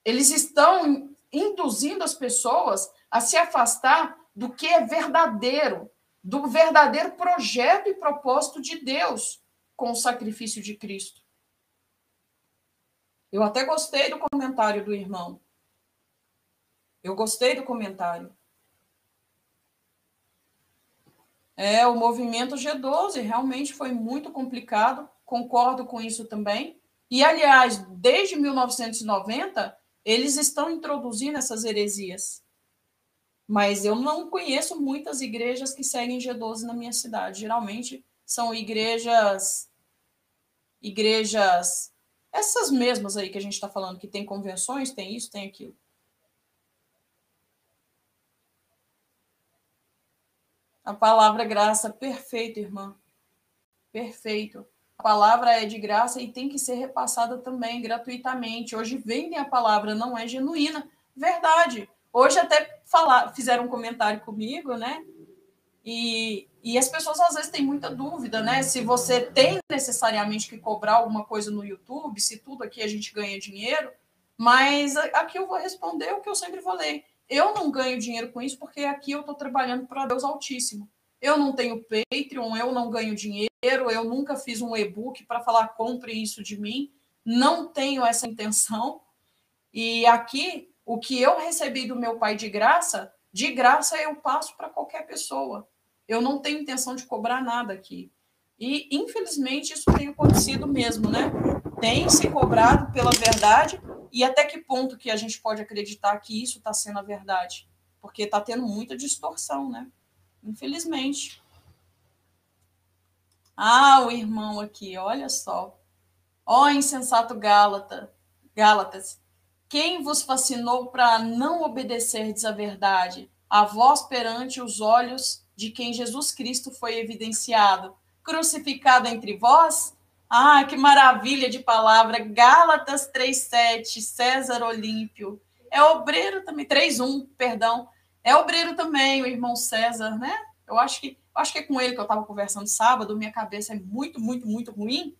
Eles estão induzindo as pessoas a se afastar do que é verdadeiro, do verdadeiro projeto e propósito de Deus com o sacrifício de Cristo. Eu até gostei do comentário do irmão. Eu gostei do comentário. É, o movimento G12 realmente foi muito complicado, concordo com isso também. E, aliás, desde 1990, eles estão introduzindo essas heresias. Mas eu não conheço muitas igrejas que seguem G12 na minha cidade. Geralmente são igrejas. Igrejas. Essas mesmas aí que a gente está falando, que tem convenções, tem isso, tem aquilo. A palavra graça, perfeito, irmã. Perfeito. A palavra é de graça e tem que ser repassada também gratuitamente. Hoje vendem a palavra, não é genuína. Verdade. Hoje até falar, fizeram um comentário comigo, né? E, e as pessoas às vezes têm muita dúvida, né? Se você tem necessariamente que cobrar alguma coisa no YouTube, se tudo aqui a gente ganha dinheiro. Mas aqui eu vou responder o que eu sempre falei. Eu não ganho dinheiro com isso porque aqui eu estou trabalhando para Deus Altíssimo. Eu não tenho Patreon, eu não ganho dinheiro, eu nunca fiz um e-book para falar compre isso de mim. Não tenho essa intenção. E aqui, o que eu recebi do meu pai de graça, de graça eu passo para qualquer pessoa. Eu não tenho intenção de cobrar nada aqui. E, infelizmente, isso tem acontecido mesmo, né? Tem se cobrado pela verdade e até que ponto que a gente pode acreditar que isso está sendo a verdade? Porque está tendo muita distorção, né? Infelizmente. Ah, o irmão aqui, olha só. Ó, oh, insensato Gálata, Gálatas, quem vos fascinou para não obedecerdes à verdade? A vós perante os olhos de quem Jesus Cristo foi evidenciado, crucificado entre vós? Ah, que maravilha de palavra! Gálatas 3,7, César Olímpio. É obreiro também, 3,1, perdão. É obreiro também, o irmão César, né? Eu acho que, acho que é com ele que eu estava conversando sábado, minha cabeça é muito, muito, muito ruim,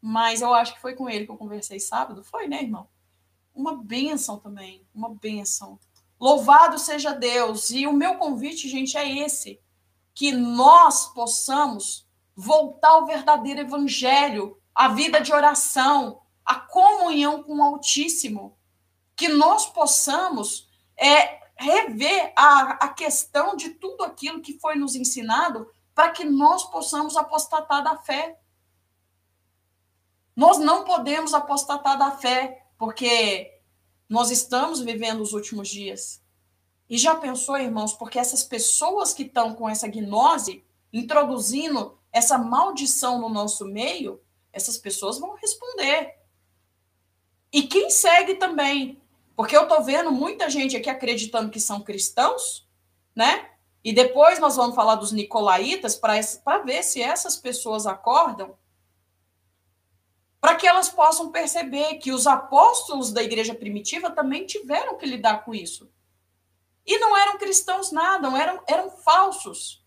mas eu acho que foi com ele que eu conversei sábado. Foi, né, irmão? uma bênção também, uma bênção. Louvado seja Deus! E o meu convite, gente, é esse: que nós possamos voltar ao verdadeiro evangelho, a vida de oração, a comunhão com o Altíssimo. Que nós possamos é, rever a, a questão de tudo aquilo que foi nos ensinado para que nós possamos apostatar da fé. Nós não podemos apostatar da fé porque nós estamos vivendo os últimos dias. E já pensou, irmãos, porque essas pessoas que estão com essa gnose, introduzindo essa maldição no nosso meio, essas pessoas vão responder. E quem segue também. Porque eu estou vendo muita gente aqui acreditando que são cristãos, né? E depois nós vamos falar dos nicolaítas para ver se essas pessoas acordam para que elas possam perceber que os apóstolos da igreja primitiva também tiveram que lidar com isso. E não eram cristãos nada, eram, eram falsos.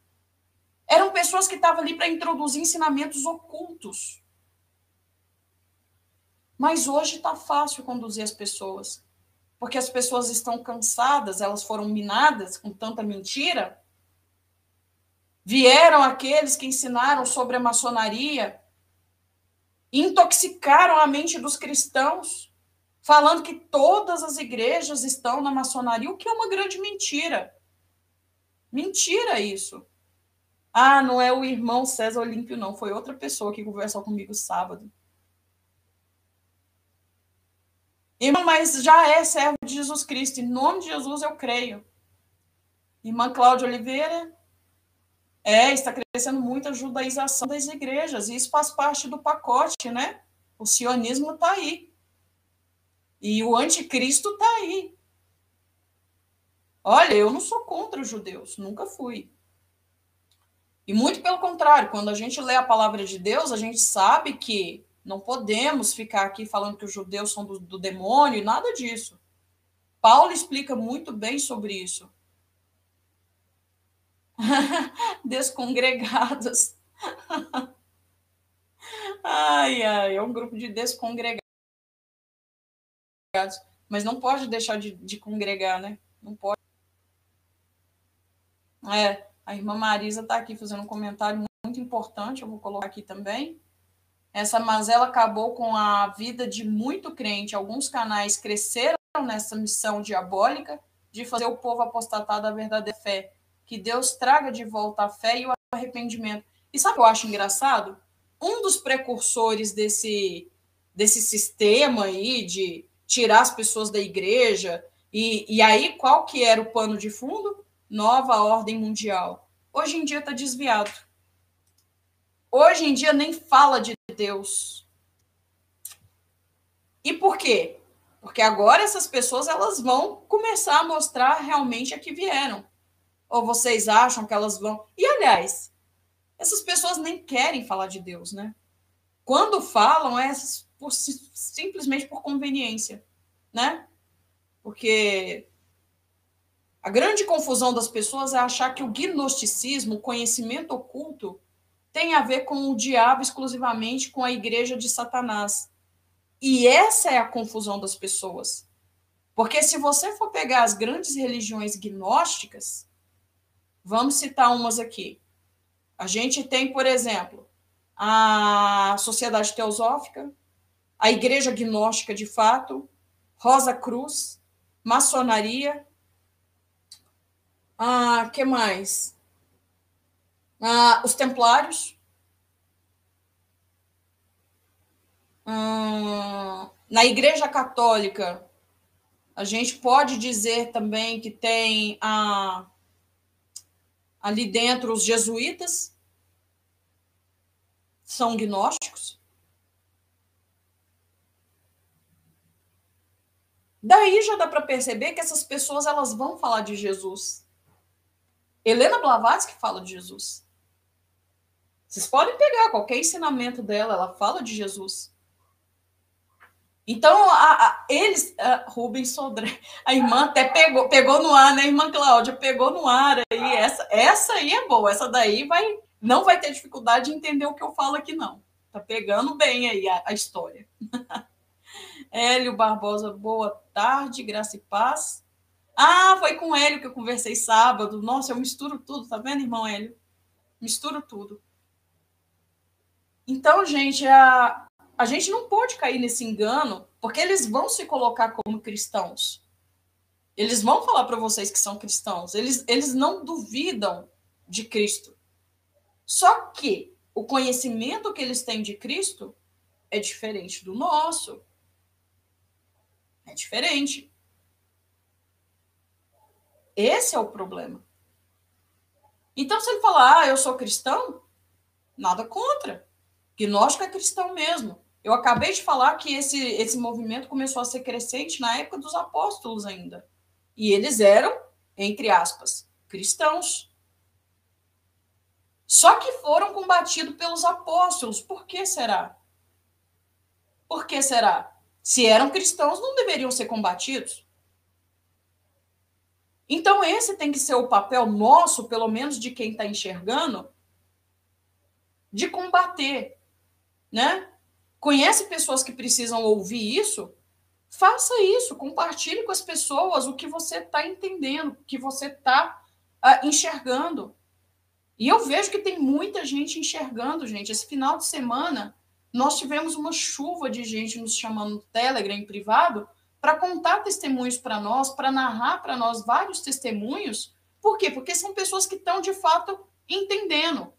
Eram pessoas que estavam ali para introduzir ensinamentos ocultos. Mas hoje está fácil conduzir as pessoas, porque as pessoas estão cansadas, elas foram minadas com tanta mentira. Vieram aqueles que ensinaram sobre a maçonaria, intoxicaram a mente dos cristãos, falando que todas as igrejas estão na maçonaria, o que é uma grande mentira. Mentira isso. Ah, não é o irmão César Olímpio, não. Foi outra pessoa que conversou comigo sábado. Irmão, mas já é servo de Jesus Cristo. Em nome de Jesus eu creio. Irmã Cláudia Oliveira, é, está crescendo muito a judaização das igrejas, e isso faz parte do pacote, né? O sionismo está aí. E o anticristo está aí. Olha, eu não sou contra os judeus, nunca fui. E muito pelo contrário, quando a gente lê a palavra de Deus, a gente sabe que não podemos ficar aqui falando que os judeus são do, do demônio e nada disso. Paulo explica muito bem sobre isso. <laughs> descongregados. <laughs> ai, ai, é um grupo de descongregados. Mas não pode deixar de, de congregar, né? Não pode. É, a irmã Marisa está aqui fazendo um comentário muito importante, eu vou colocar aqui também. Essa mazela acabou com a vida de muito crente. Alguns canais cresceram nessa missão diabólica de fazer o povo apostatar da verdadeira fé que Deus traga de volta a fé e o arrependimento. E sabe o que eu acho engraçado? Um dos precursores desse, desse sistema aí de tirar as pessoas da igreja, e, e aí qual que era o pano de fundo? Nova ordem mundial. Hoje em dia está desviado. Hoje em dia nem fala de Deus. E por quê? Porque agora essas pessoas elas vão começar a mostrar realmente a que vieram. Ou vocês acham que elas vão. E, aliás, essas pessoas nem querem falar de Deus, né? Quando falam, é por, simplesmente por conveniência, né? Porque a grande confusão das pessoas é achar que o gnosticismo, o conhecimento oculto, tem a ver com o diabo exclusivamente, com a igreja de Satanás. E essa é a confusão das pessoas. Porque se você for pegar as grandes religiões gnósticas, Vamos citar umas aqui. A gente tem, por exemplo, a Sociedade Teosófica, a Igreja Gnóstica de Fato, Rosa Cruz, Maçonaria. Ah, que mais? Ah, os templários. Na Igreja Católica, a gente pode dizer também que tem a, ali dentro os jesuítas, são gnósticos. Daí já dá para perceber que essas pessoas elas vão falar de Jesus. Helena Blavatsky fala de Jesus. Vocês podem pegar qualquer ensinamento dela, ela fala de Jesus. Então, a, a, eles, a Rubens Sodré, a irmã até pegou, pegou no ar, né, irmã Cláudia? Pegou no ar aí. Essa, essa aí é boa, essa daí vai, não vai ter dificuldade de entender o que eu falo aqui, não. Tá pegando bem aí a, a história. <laughs> Hélio Barbosa, boa tarde, graça e paz. Ah, foi com o Hélio que eu conversei sábado. Nossa, eu misturo tudo, tá vendo, irmão Hélio? Misturo tudo. Então, gente, a, a gente não pode cair nesse engano, porque eles vão se colocar como cristãos. Eles vão falar para vocês que são cristãos. Eles, eles não duvidam de Cristo. Só que o conhecimento que eles têm de Cristo é diferente do nosso. É diferente. Esse é o problema. Então, se ele falar, ah, eu sou cristão, nada contra. Gnóstico é cristão mesmo. Eu acabei de falar que esse, esse movimento começou a ser crescente na época dos apóstolos ainda. E eles eram, entre aspas, cristãos. Só que foram combatidos pelos apóstolos. Por que será? Por que será? Se eram cristãos, não deveriam ser combatidos. Então, esse tem que ser o papel nosso, pelo menos de quem está enxergando, de combater, né? Conhece pessoas que precisam ouvir isso? Faça isso, compartilhe com as pessoas o que você está entendendo, o que você está uh, ah, enxergando. E eu vejo que tem muita gente enxergando, gente. Esse final de semana, nós tivemos uma chuva de gente nos chamando no Telegram em privado para contar testemunhos para nós, para narrar para nós vários testemunhos. Por quê? Porque são pessoas que estão de fato entendendo.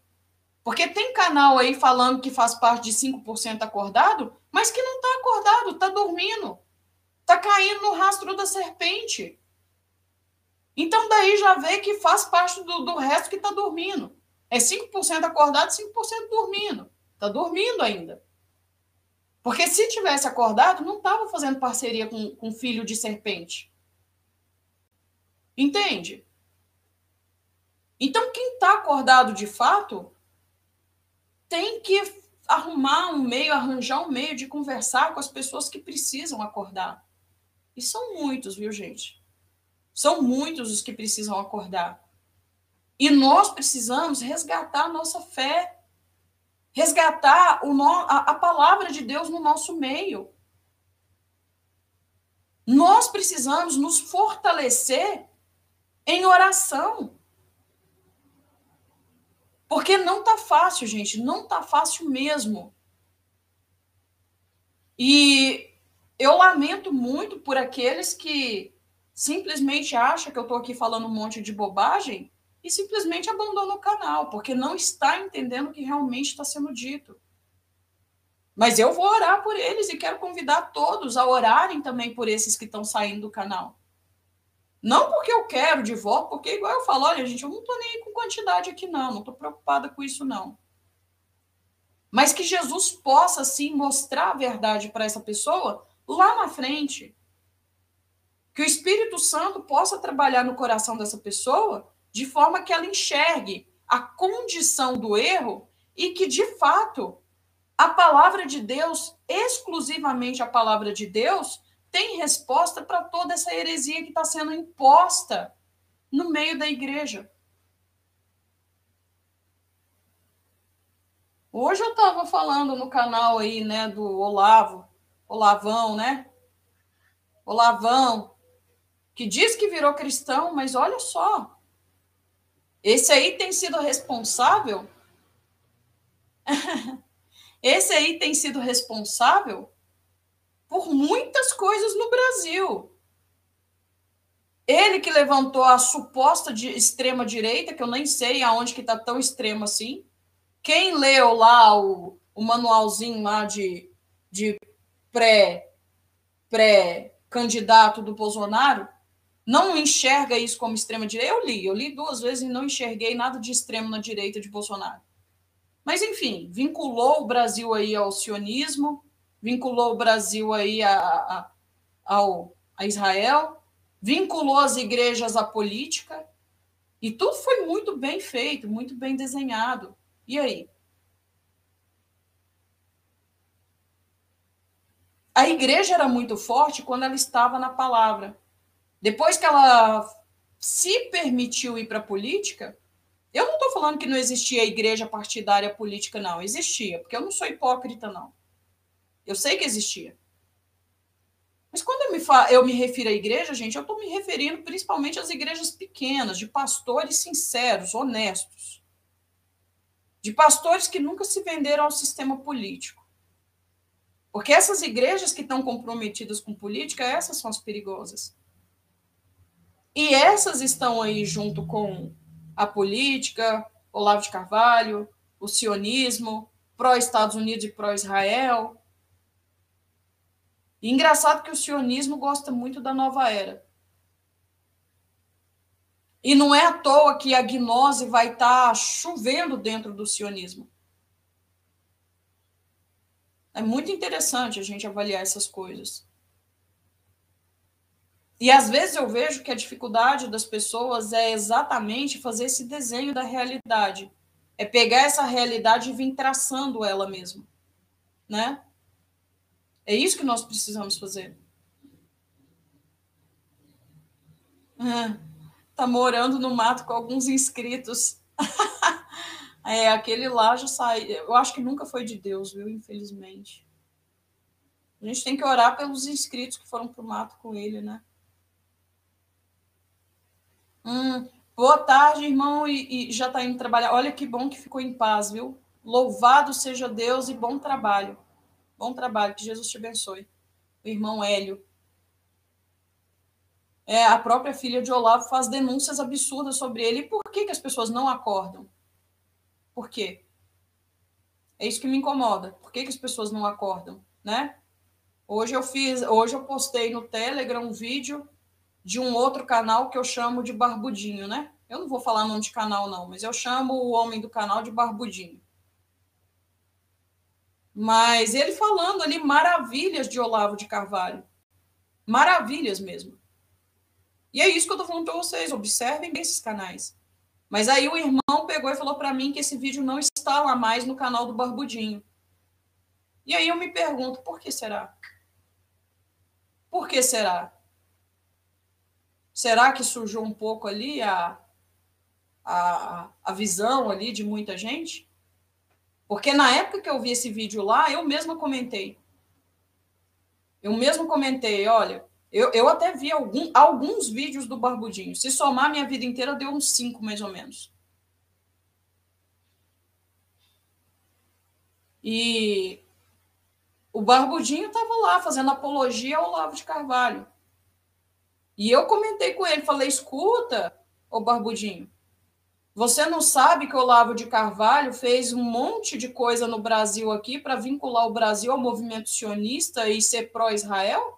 Porque tem canal aí falando que faz parte de 5% acordado, mas que não está acordado, está dormindo. Está caindo no rastro da serpente. Então, daí já vê que faz parte do, do resto que está dormindo. É 5% acordado, 5% dormindo. Está dormindo ainda. Porque se tivesse acordado, não estava fazendo parceria com, com filho de serpente. Entende? Então, quem está acordado de fato tem que arrumar um meio, arranjar um meio de conversar com as pessoas que precisam acordar. E são muitos, viu, gente? São muitos os que precisam acordar. E nós precisamos resgatar a nossa fé resgatar o no, a, a palavra de Deus no nosso meio. Nós precisamos nos fortalecer em oração. Porque não tá fácil, gente, não tá fácil mesmo. E eu lamento muito por aqueles que simplesmente acham que eu estou aqui falando um monte de bobagem e simplesmente abandona o canal, porque não está entendendo o que realmente está sendo dito. Mas eu vou orar por eles e quero convidar todos a orarem também por esses que estão saindo do canal. Não porque eu quero de volta, porque igual eu falo, olha, gente, eu não estou nem com quantidade aqui, não, não estou preocupada com isso, não. Mas que Jesus possa, sim, mostrar a verdade para essa pessoa lá na frente. Que o Espírito Santo possa trabalhar no coração dessa pessoa de forma que ela enxergue a condição do erro e que, de fato, a palavra de Deus, exclusivamente a palavra de Deus, tem resposta para toda essa heresia que está sendo imposta no meio da igreja. Hoje eu estava falando no canal aí, né, do Olavo, Olavão, né? Olavão, que diz que virou cristão, mas olha só, esse aí tem sido responsável. <laughs> Esse aí tem sido responsável por muitas coisas no Brasil. Ele que levantou a suposta de extrema direita, que eu nem sei aonde que está tão extremo assim. Quem leu lá o, o manualzinho lá de, de pré, pré-candidato do Bolsonaro, não enxerga isso como extrema direita. Eu li, eu li duas vezes e não enxerguei nada de extremo na direita de Bolsonaro. Mas, enfim, vinculou o Brasil aí ao sionismo, vinculou o Brasil aí a, a, ao, a Israel, vinculou as igrejas à política, e tudo foi muito bem feito, muito bem desenhado. E aí? A igreja era muito forte quando ela estava na palavra. Depois que ela se permitiu ir para a política, eu não estou falando que não existia igreja partidária política, não. Existia, porque eu não sou hipócrita, não. Eu sei que existia. Mas quando eu me, fa... eu me refiro à igreja, gente, eu estou me referindo principalmente às igrejas pequenas, de pastores sinceros, honestos. De pastores que nunca se venderam ao sistema político. Porque essas igrejas que estão comprometidas com política, essas são as perigosas. E essas estão aí junto com a política, Olavo de Carvalho, o sionismo, pró-Estados Unidos e pró-Israel. Engraçado que o sionismo gosta muito da nova era. E não é à toa que a gnose vai estar tá chovendo dentro do sionismo. É muito interessante a gente avaliar essas coisas. E às vezes eu vejo que a dificuldade das pessoas é exatamente fazer esse desenho da realidade. É pegar essa realidade e vir traçando ela mesmo. Né? É isso que nós precisamos fazer. Ah, tá morando no mato com alguns inscritos. <laughs> é, aquele lá já sai. Eu acho que nunca foi de Deus, viu? Infelizmente. A gente tem que orar pelos inscritos que foram pro mato com ele, né? Hum, boa tarde, irmão, e, e já está indo trabalhar. Olha que bom que ficou em paz, viu? Louvado seja Deus e bom trabalho. Bom trabalho, que Jesus te abençoe. O irmão Hélio. É, a própria filha de Olavo faz denúncias absurdas sobre ele. E por que, que as pessoas não acordam? Por quê? É isso que me incomoda. Por que, que as pessoas não acordam, né? Hoje eu fiz, hoje eu postei no Telegram um vídeo de um outro canal que eu chamo de Barbudinho, né? Eu não vou falar nome de canal, não, mas eu chamo o homem do canal de Barbudinho. Mas ele falando ali maravilhas de Olavo de Carvalho. Maravilhas mesmo. E é isso que eu tô falando para vocês. Observem esses canais. Mas aí o irmão pegou e falou para mim que esse vídeo não está lá mais no canal do Barbudinho. E aí eu me pergunto, por que será? Por que será? Será que surgiu um pouco ali a, a, a visão ali de muita gente? Porque na época que eu vi esse vídeo lá, eu mesma comentei. Eu mesmo comentei, olha, eu, eu até vi algum, alguns vídeos do Barbudinho. Se somar minha vida inteira, deu uns cinco, mais ou menos. E o Barbudinho estava lá fazendo apologia ao Olavo de Carvalho. E eu comentei com ele, falei: escuta, ô Barbudinho, você não sabe que o Olavo de Carvalho fez um monte de coisa no Brasil aqui para vincular o Brasil ao movimento sionista e ser pró-Israel?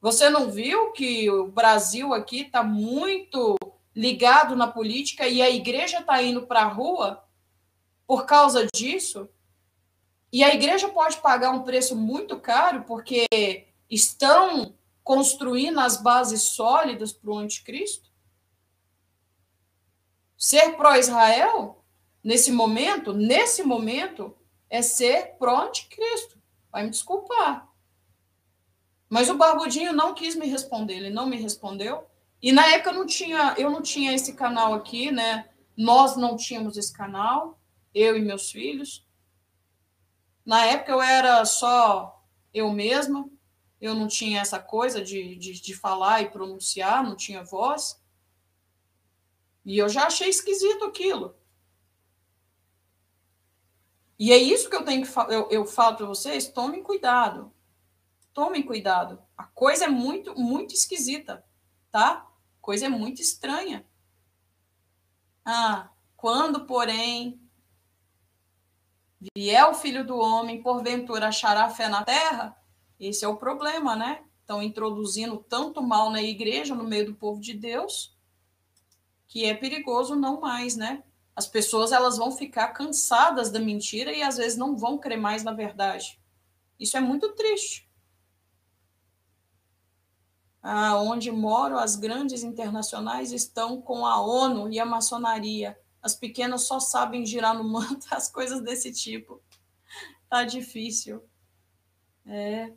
Você não viu que o Brasil aqui está muito ligado na política e a igreja está indo para a rua por causa disso? E a igreja pode pagar um preço muito caro porque estão construindo as bases sólidas para o anticristo? Ser pró-Israel, nesse momento, nesse momento, é ser pró-anticristo. Vai me desculpar. Mas o Barbudinho não quis me responder, ele não me respondeu. E na época eu não tinha, eu não tinha esse canal aqui, né? Nós não tínhamos esse canal, eu e meus filhos. Na época eu era só eu mesma, eu não tinha essa coisa de, de, de falar e pronunciar, não tinha voz. E eu já achei esquisito aquilo. E é isso que eu tenho que eu, eu falo para vocês, tomem cuidado. Tomem cuidado. A coisa é muito, muito esquisita. tá? Coisa é muito estranha. Ah, quando, porém, vier o filho do homem, porventura achará fé na terra? Esse é o problema, né? Estão introduzindo tanto mal na igreja, no meio do povo de Deus, que é perigoso não mais, né? As pessoas elas vão ficar cansadas da mentira e às vezes não vão crer mais na verdade. Isso é muito triste. Ah, onde moram as grandes internacionais estão com a ONU e a maçonaria. As pequenas só sabem girar no manto, <laughs> as coisas desse tipo. Tá difícil. É.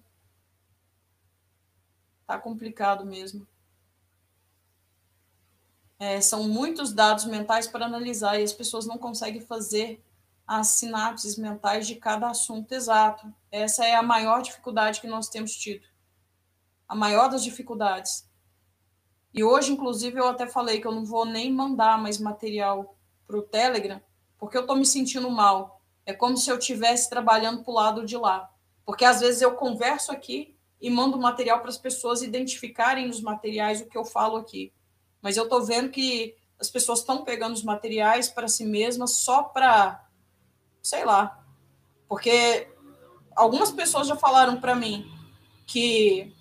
Tá complicado mesmo. É, são muitos dados mentais para analisar e as pessoas não conseguem fazer as sinapses mentais de cada assunto exato. Essa é a maior dificuldade que nós temos tido. A maior das dificuldades. E hoje, inclusive, eu até falei que eu não vou nem mandar mais material para o Telegram, porque eu estou me sentindo mal. É como se eu estivesse trabalhando para o lado de lá. Porque às vezes eu converso aqui e mando material para as pessoas identificarem nos materiais o que eu falo aqui. Mas eu estou vendo que as pessoas estão pegando os materiais para si mesmas só para, sei lá, porque algumas pessoas já falaram para mim que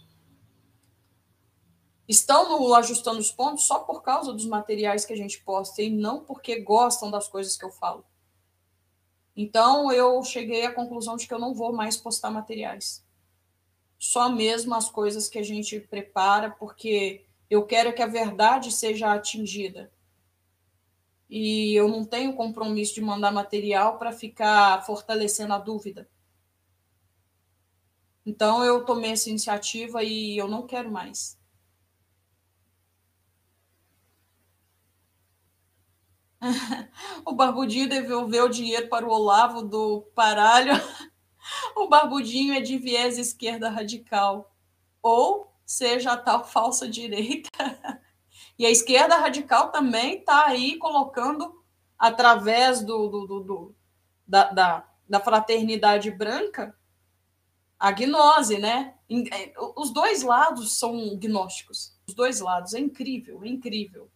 estão no ajustando os pontos só por causa dos materiais que a gente posta e não porque gostam das coisas que eu falo. Então eu cheguei à conclusão de que eu não vou mais postar materiais. Só mesmo as coisas que a gente prepara, porque eu quero que a verdade seja atingida. E eu não tenho compromisso de mandar material para ficar fortalecendo a dúvida. Então eu tomei essa iniciativa e eu não quero mais. <laughs> o Barbudinho devolveu o dinheiro para o Olavo do Paralho. <laughs> o Barbudinho é de viés esquerda radical. Ou seja a tal <laughs> falsa direita. e a esquerda radical também está aí colocando, através do, do, do, do da, da, da, fraternidade branca, a gnose, né? É, os dois lados são gnósticos. Os dois lados. É incrível, é incrível.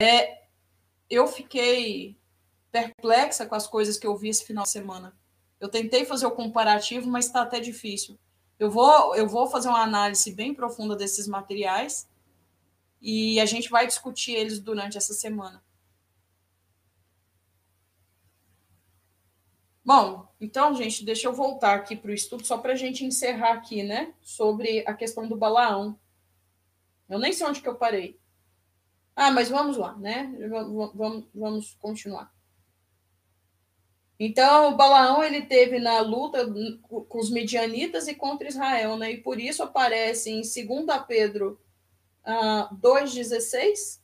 É, eu fiquei perplexa com as coisas que eu vi esse final de semana. Eu tentei fazer o comparativo, mas está até difícil. Eu vou, eu vou fazer uma análise bem profunda desses materiais e a gente vai discutir eles durante essa semana. Bom, então, gente, deixa eu voltar aqui para o estudo, só para a gente encerrar aqui, né? Sobre a questão do Balaão. Eu nem sei onde que eu parei. Ah, mas vamos lá, né? Vamos, vamos continuar. Então, Balaão ele teve na luta com os medianitas e contra Israel, né? E por isso aparece em 2 Pedro uh, 2,16.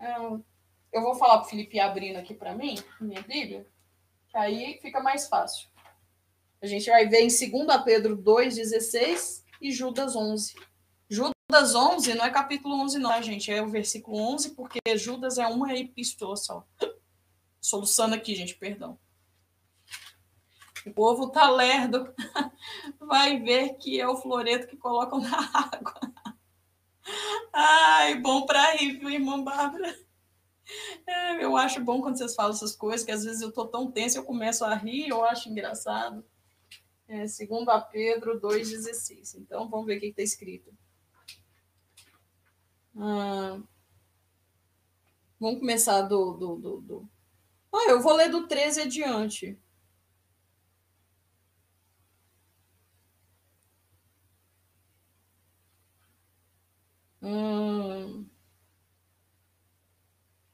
Uh, eu vou falar para o Felipe abrindo aqui para mim, minha Bíblia, que aí fica mais fácil. A gente vai ver em 2 Pedro 2,16 e Judas 11. Judas 11 não é capítulo 11, não, tá, gente? É o versículo 11, porque Judas é uma epístola só. Soluçando aqui, gente, perdão. O povo tá lerdo. <laughs> Vai ver que é o floreto que colocam na água. Ai, bom para rir, viu, irmã Bárbara? É, eu acho bom quando vocês falam essas coisas, que às vezes eu tô tão tensa, eu começo a rir, eu acho engraçado. É, segundo a Pedro 2,16. Então, vamos ver o que está escrito. Ah, vamos começar do, do, do, do, ah, eu vou ler do 13 adiante. Hum...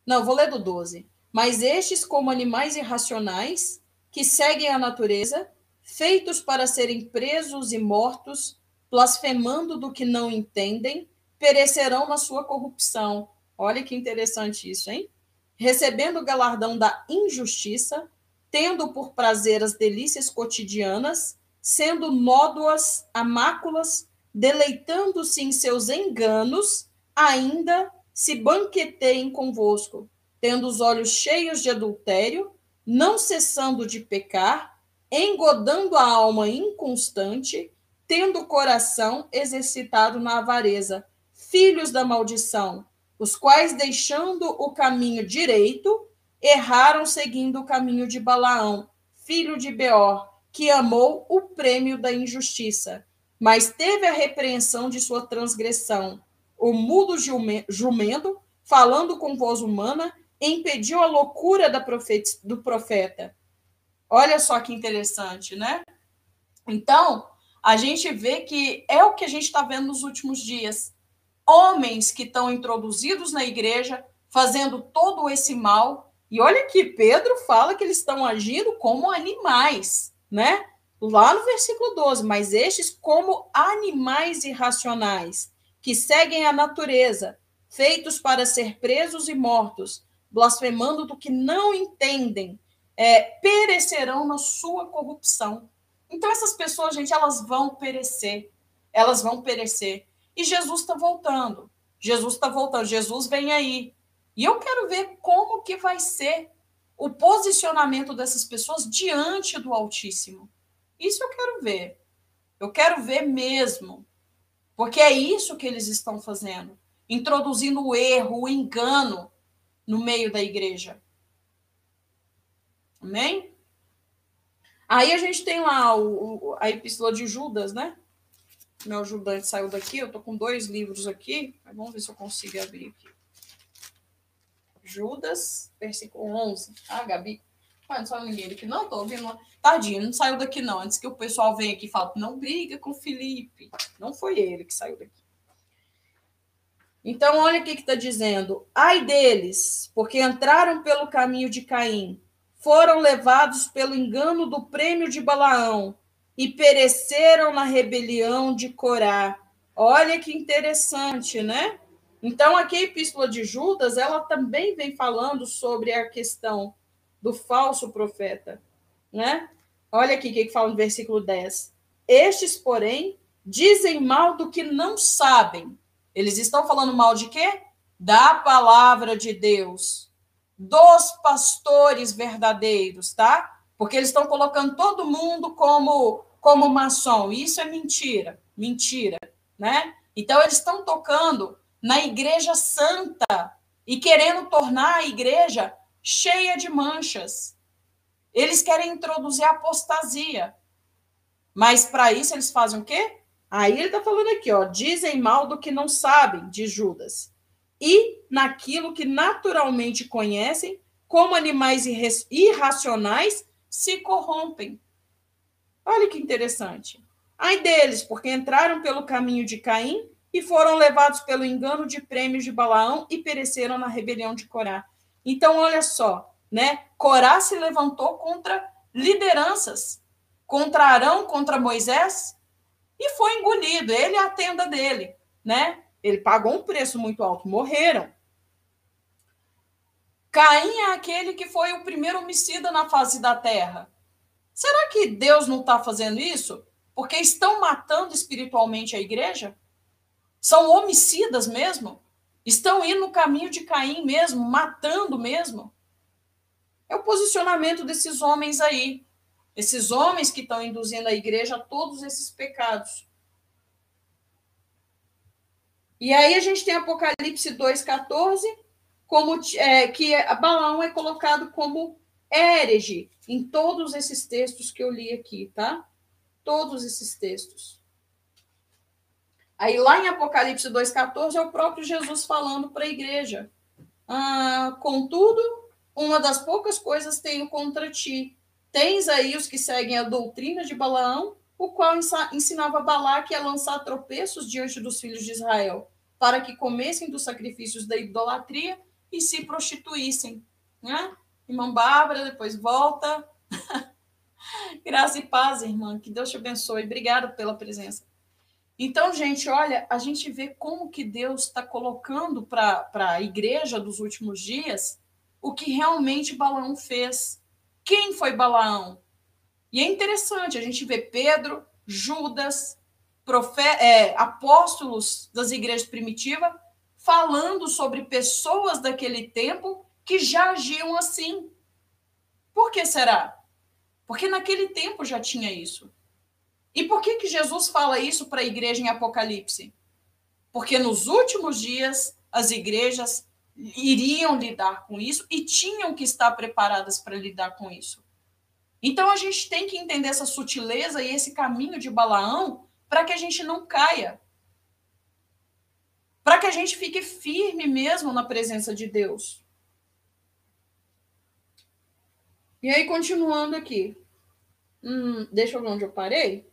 Não, vou ler do 12. Mas estes, como animais irracionais, que seguem a natureza, feitos para serem presos e mortos, blasfemando do que não entendem, perecerão na sua corrupção. Olha que interessante isso, hein? Recebendo o galardão da injustiça, tendo por prazer as delícias cotidianas, sendo nódoas a máculas, deleitando-se em seus enganos, ainda se banqueteiem convosco, tendo os olhos cheios de adultério, não cessando de pecar, engodando a alma inconstante, tendo o coração exercitado na avareza, filhos da maldição, os quais, deixando o caminho direito, erraram seguindo o caminho de Balaão, filho de Beor, que amou o prêmio da injustiça, mas teve a repreensão de sua transgressão. O mudo jumento, falando com voz humana, impediu a loucura do profeta. Olha só que interessante, né? Então, a gente vê que é o que a gente está vendo nos últimos dias. Homens que estão introduzidos na igreja, fazendo todo esse mal. E olha que Pedro fala que eles estão agindo como animais, né? Lá no versículo 12, mas estes como animais irracionais, que seguem a natureza, feitos para ser presos e mortos, blasfemando do que não entendem, é, perecerão na sua corrupção. Então, essas pessoas, gente, elas vão perecer. Elas vão perecer. E Jesus está voltando. Jesus está voltando. Jesus vem aí. E eu quero ver como que vai ser o posicionamento dessas pessoas diante do Altíssimo. Isso eu quero ver. Eu quero ver mesmo. Porque é isso que eles estão fazendo introduzindo o erro, o engano no meio da igreja. Amém? Aí a gente tem lá o, o, a epístola de Judas, né? Meu ajudante saiu daqui, eu tô com dois livros aqui, vamos ver se eu consigo abrir aqui. Judas, versículo 11. Ah, Gabi, ah, não saiu ninguém aqui, não, tô ouvindo. Tadinho, não saiu daqui não, antes que o pessoal venha aqui e fale, não briga com o Felipe. Não foi ele que saiu daqui. Então, olha o que está dizendo. Ai deles, porque entraram pelo caminho de Caim, foram levados pelo engano do prêmio de Balaão e pereceram na rebelião de Corá. Olha que interessante, né? Então, aqui a epístola de Judas, ela também vem falando sobre a questão do falso profeta, né? Olha aqui o que fala no versículo 10. Estes, porém, dizem mal do que não sabem eles estão falando mal de quê? Da palavra de Deus, dos pastores verdadeiros, tá? Porque eles estão colocando todo mundo como como maçom. Isso é mentira, mentira, né? Então eles estão tocando na igreja santa e querendo tornar a igreja cheia de manchas. Eles querem introduzir apostasia. Mas para isso eles fazem o quê? Aí ele está falando aqui, ó, dizem mal do que não sabem, de Judas. E naquilo que naturalmente conhecem, como animais irracionais, se corrompem. Olha que interessante. Ai deles, porque entraram pelo caminho de Caim e foram levados pelo engano de prêmios de Balaão e pereceram na rebelião de Corá. Então, olha só, né? Corá se levantou contra lideranças, contra Arão, contra Moisés, e foi engolido, ele e a tenda dele, né? Ele pagou um preço muito alto, morreram. Caim é aquele que foi o primeiro homicida na face da terra. Será que Deus não está fazendo isso? Porque estão matando espiritualmente a igreja? São homicidas mesmo? Estão indo no caminho de Caim mesmo, matando mesmo? É o posicionamento desses homens aí. Esses homens que estão induzindo a igreja a todos esses pecados. E aí a gente tem Apocalipse 2,14, como é, que Balaão é colocado como herege em todos esses textos que eu li aqui, tá? Todos esses textos. Aí lá em Apocalipse 2,14 é o próprio Jesus falando para a igreja. Ah, contudo, uma das poucas coisas tenho contra ti, Tens aí os que seguem a doutrina de Balaão, o qual ensinava Balaque a lançar tropeços diante dos filhos de Israel, para que comessem dos sacrifícios da idolatria e se prostituíssem. Né? Irmã Bárbara, depois volta. <laughs> Graça e paz, irmã. Que Deus te abençoe. Obrigada pela presença. Então, gente, olha, a gente vê como que Deus está colocando para a igreja dos últimos dias o que realmente Balaão fez. Quem foi Balaão? E é interessante, a gente vê Pedro, Judas, é, apóstolos das igrejas primitivas, falando sobre pessoas daquele tempo que já agiam assim. Por que será? Porque naquele tempo já tinha isso. E por que, que Jesus fala isso para a igreja em Apocalipse? Porque nos últimos dias as igrejas iriam lidar com isso e tinham que estar preparadas para lidar com isso. Então a gente tem que entender essa sutileza e esse caminho de Balaão para que a gente não caia. Para que a gente fique firme mesmo na presença de Deus. E aí, continuando aqui. Hum, deixa eu ver onde eu parei.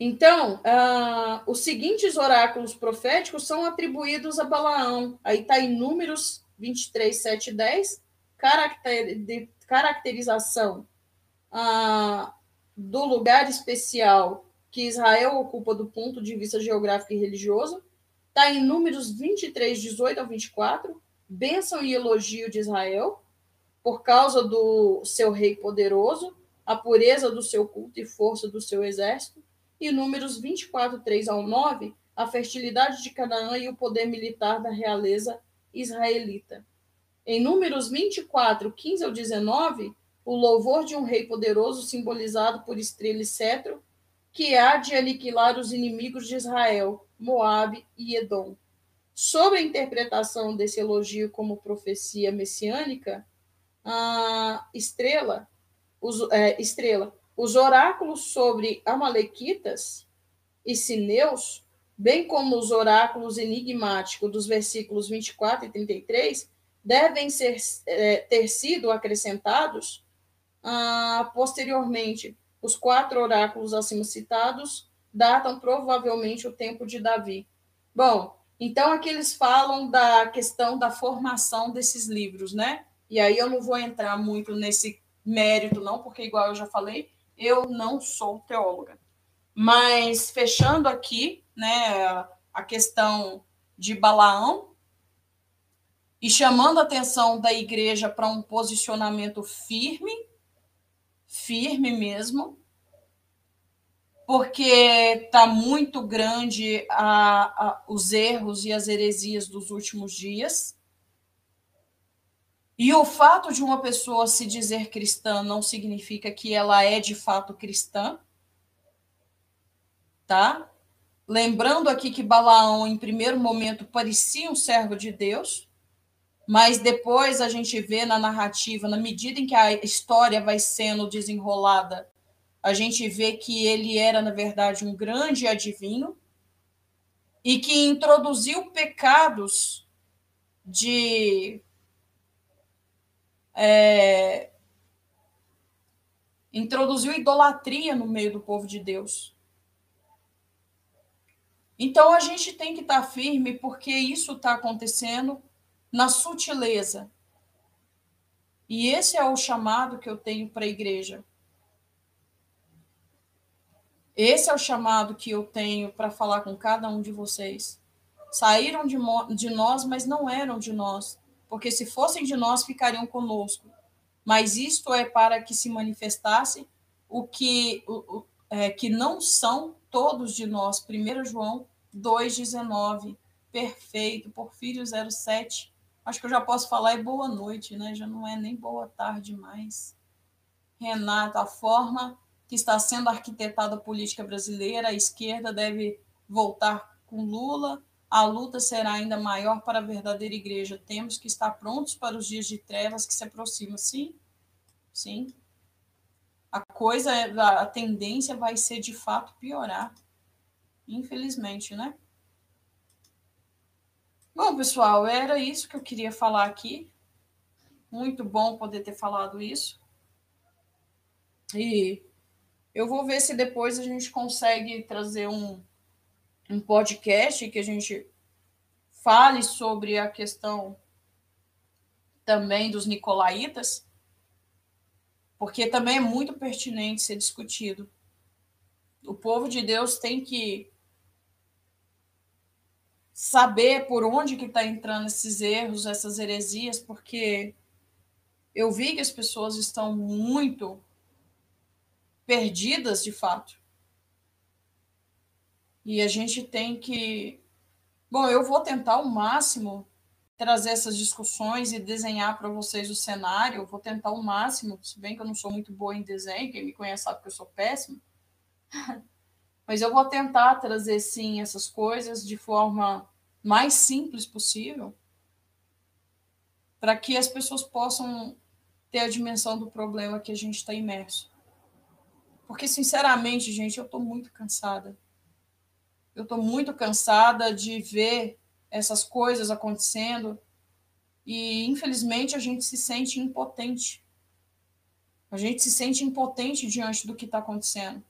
Então, uh, os seguintes oráculos proféticos são atribuídos a Balaão. Aí está em Números 23, 7 e 10. Caracter, de, caracterização uh, do lugar especial que Israel ocupa do ponto de vista geográfico e religioso. Está em Números 23, 18 ao 24. Bênção e elogio de Israel, por causa do seu rei poderoso, a pureza do seu culto e força do seu exército e Números 24, 3 ao 9, a fertilidade de Canaã e o poder militar da realeza israelita. Em Números 24, 15 ao 19, o louvor de um rei poderoso simbolizado por estrela e cetro, que há de aniquilar os inimigos de Israel, Moabe e Edom. Sobre a interpretação desse elogio como profecia messiânica, a estrela, os, é, estrela os oráculos sobre Amalequitas e Sineus, bem como os oráculos enigmáticos dos versículos 24 e 33, devem ser, é, ter sido acrescentados ah, posteriormente. Os quatro oráculos acima citados datam provavelmente o tempo de Davi. Bom, então aqui eles falam da questão da formação desses livros, né? E aí eu não vou entrar muito nesse mérito, não, porque, igual eu já falei, eu não sou teóloga. Mas fechando aqui, né, a questão de Balaão e chamando a atenção da igreja para um posicionamento firme, firme mesmo, porque está muito grande a, a, os erros e as heresias dos últimos dias. E o fato de uma pessoa se dizer cristã não significa que ela é de fato cristã. Tá? Lembrando aqui que Balaão, em primeiro momento, parecia um servo de Deus, mas depois a gente vê na narrativa, na medida em que a história vai sendo desenrolada, a gente vê que ele era, na verdade, um grande adivinho e que introduziu pecados de é, introduziu idolatria no meio do povo de Deus. Então a gente tem que estar firme porque isso está acontecendo na sutileza. E esse é o chamado que eu tenho para a igreja. Esse é o chamado que eu tenho para falar com cada um de vocês. Saíram de, de nós, mas não eram de nós porque se fossem de nós, ficariam conosco. Mas isto é para que se manifestasse o que, o, o, é, que não são todos de nós. 1 João 2,19. Perfeito. Porfírio 07. Acho que eu já posso falar é boa noite, né? Já não é nem boa tarde mais. Renata, a forma que está sendo arquitetada a política brasileira, a esquerda deve voltar com Lula, a luta será ainda maior para a verdadeira igreja. Temos que estar prontos para os dias de trevas que se aproximam. Sim, sim. A coisa, a tendência vai ser de fato piorar. Infelizmente, né? Bom, pessoal, era isso que eu queria falar aqui. Muito bom poder ter falado isso. E eu vou ver se depois a gente consegue trazer um, um podcast que a gente fale sobre a questão também dos nicolaítas, porque também é muito pertinente ser discutido. O povo de Deus tem que saber por onde que está entrando esses erros, essas heresias, porque eu vi que as pessoas estão muito perdidas de fato. E a gente tem que. Bom, eu vou tentar ao máximo trazer essas discussões e desenhar para vocês o cenário. Eu vou tentar ao máximo, se bem que eu não sou muito boa em desenho, quem me conhece sabe que eu sou péssima. <laughs> Mas eu vou tentar trazer, sim, essas coisas de forma mais simples possível, para que as pessoas possam ter a dimensão do problema que a gente está imerso. Porque, sinceramente, gente, eu estou muito cansada. Eu estou muito cansada de ver essas coisas acontecendo e, infelizmente, a gente se sente impotente. A gente se sente impotente diante do que está acontecendo.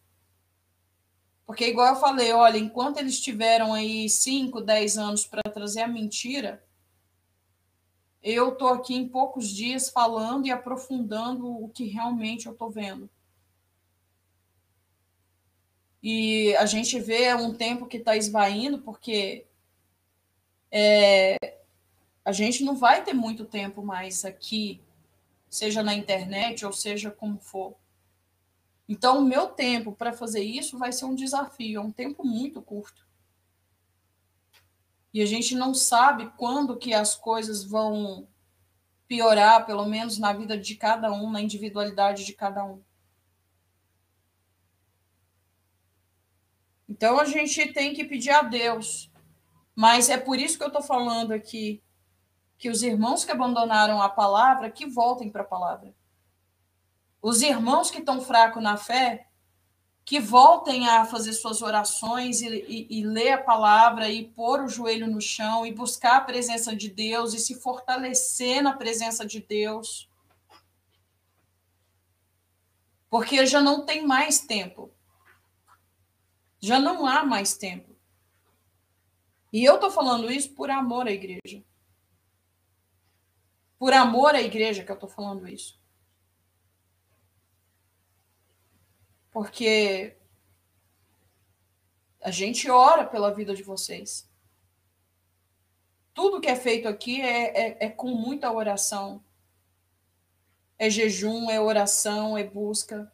Porque, igual eu falei, olha, enquanto eles tiveram aí 5, 10 anos para trazer a mentira, eu estou aqui em poucos dias falando e aprofundando o que realmente eu estou vendo. E a gente vê um tempo que está esvaindo, porque é, a gente não vai ter muito tempo mais aqui, seja na internet ou seja como for. Então, o meu tempo para fazer isso vai ser um desafio, é um tempo muito curto. E a gente não sabe quando que as coisas vão piorar, pelo menos na vida de cada um, na individualidade de cada um. Então a gente tem que pedir a Deus. Mas é por isso que eu estou falando aqui que os irmãos que abandonaram a palavra, que voltem para a palavra. Os irmãos que estão fracos na fé, que voltem a fazer suas orações e, e, e, ler a palavra e pôr o joelho no chão e buscar a presença de Deus e se fortalecer na presença de Deus. Porque já não tem mais tempo. Já não há mais tempo. E eu estou falando isso por amor à igreja. Por amor à igreja que eu estou falando isso. Porque a gente ora pela vida de vocês. Tudo que é feito aqui é, é, é com muita oração. É jejum, é oração, é busca.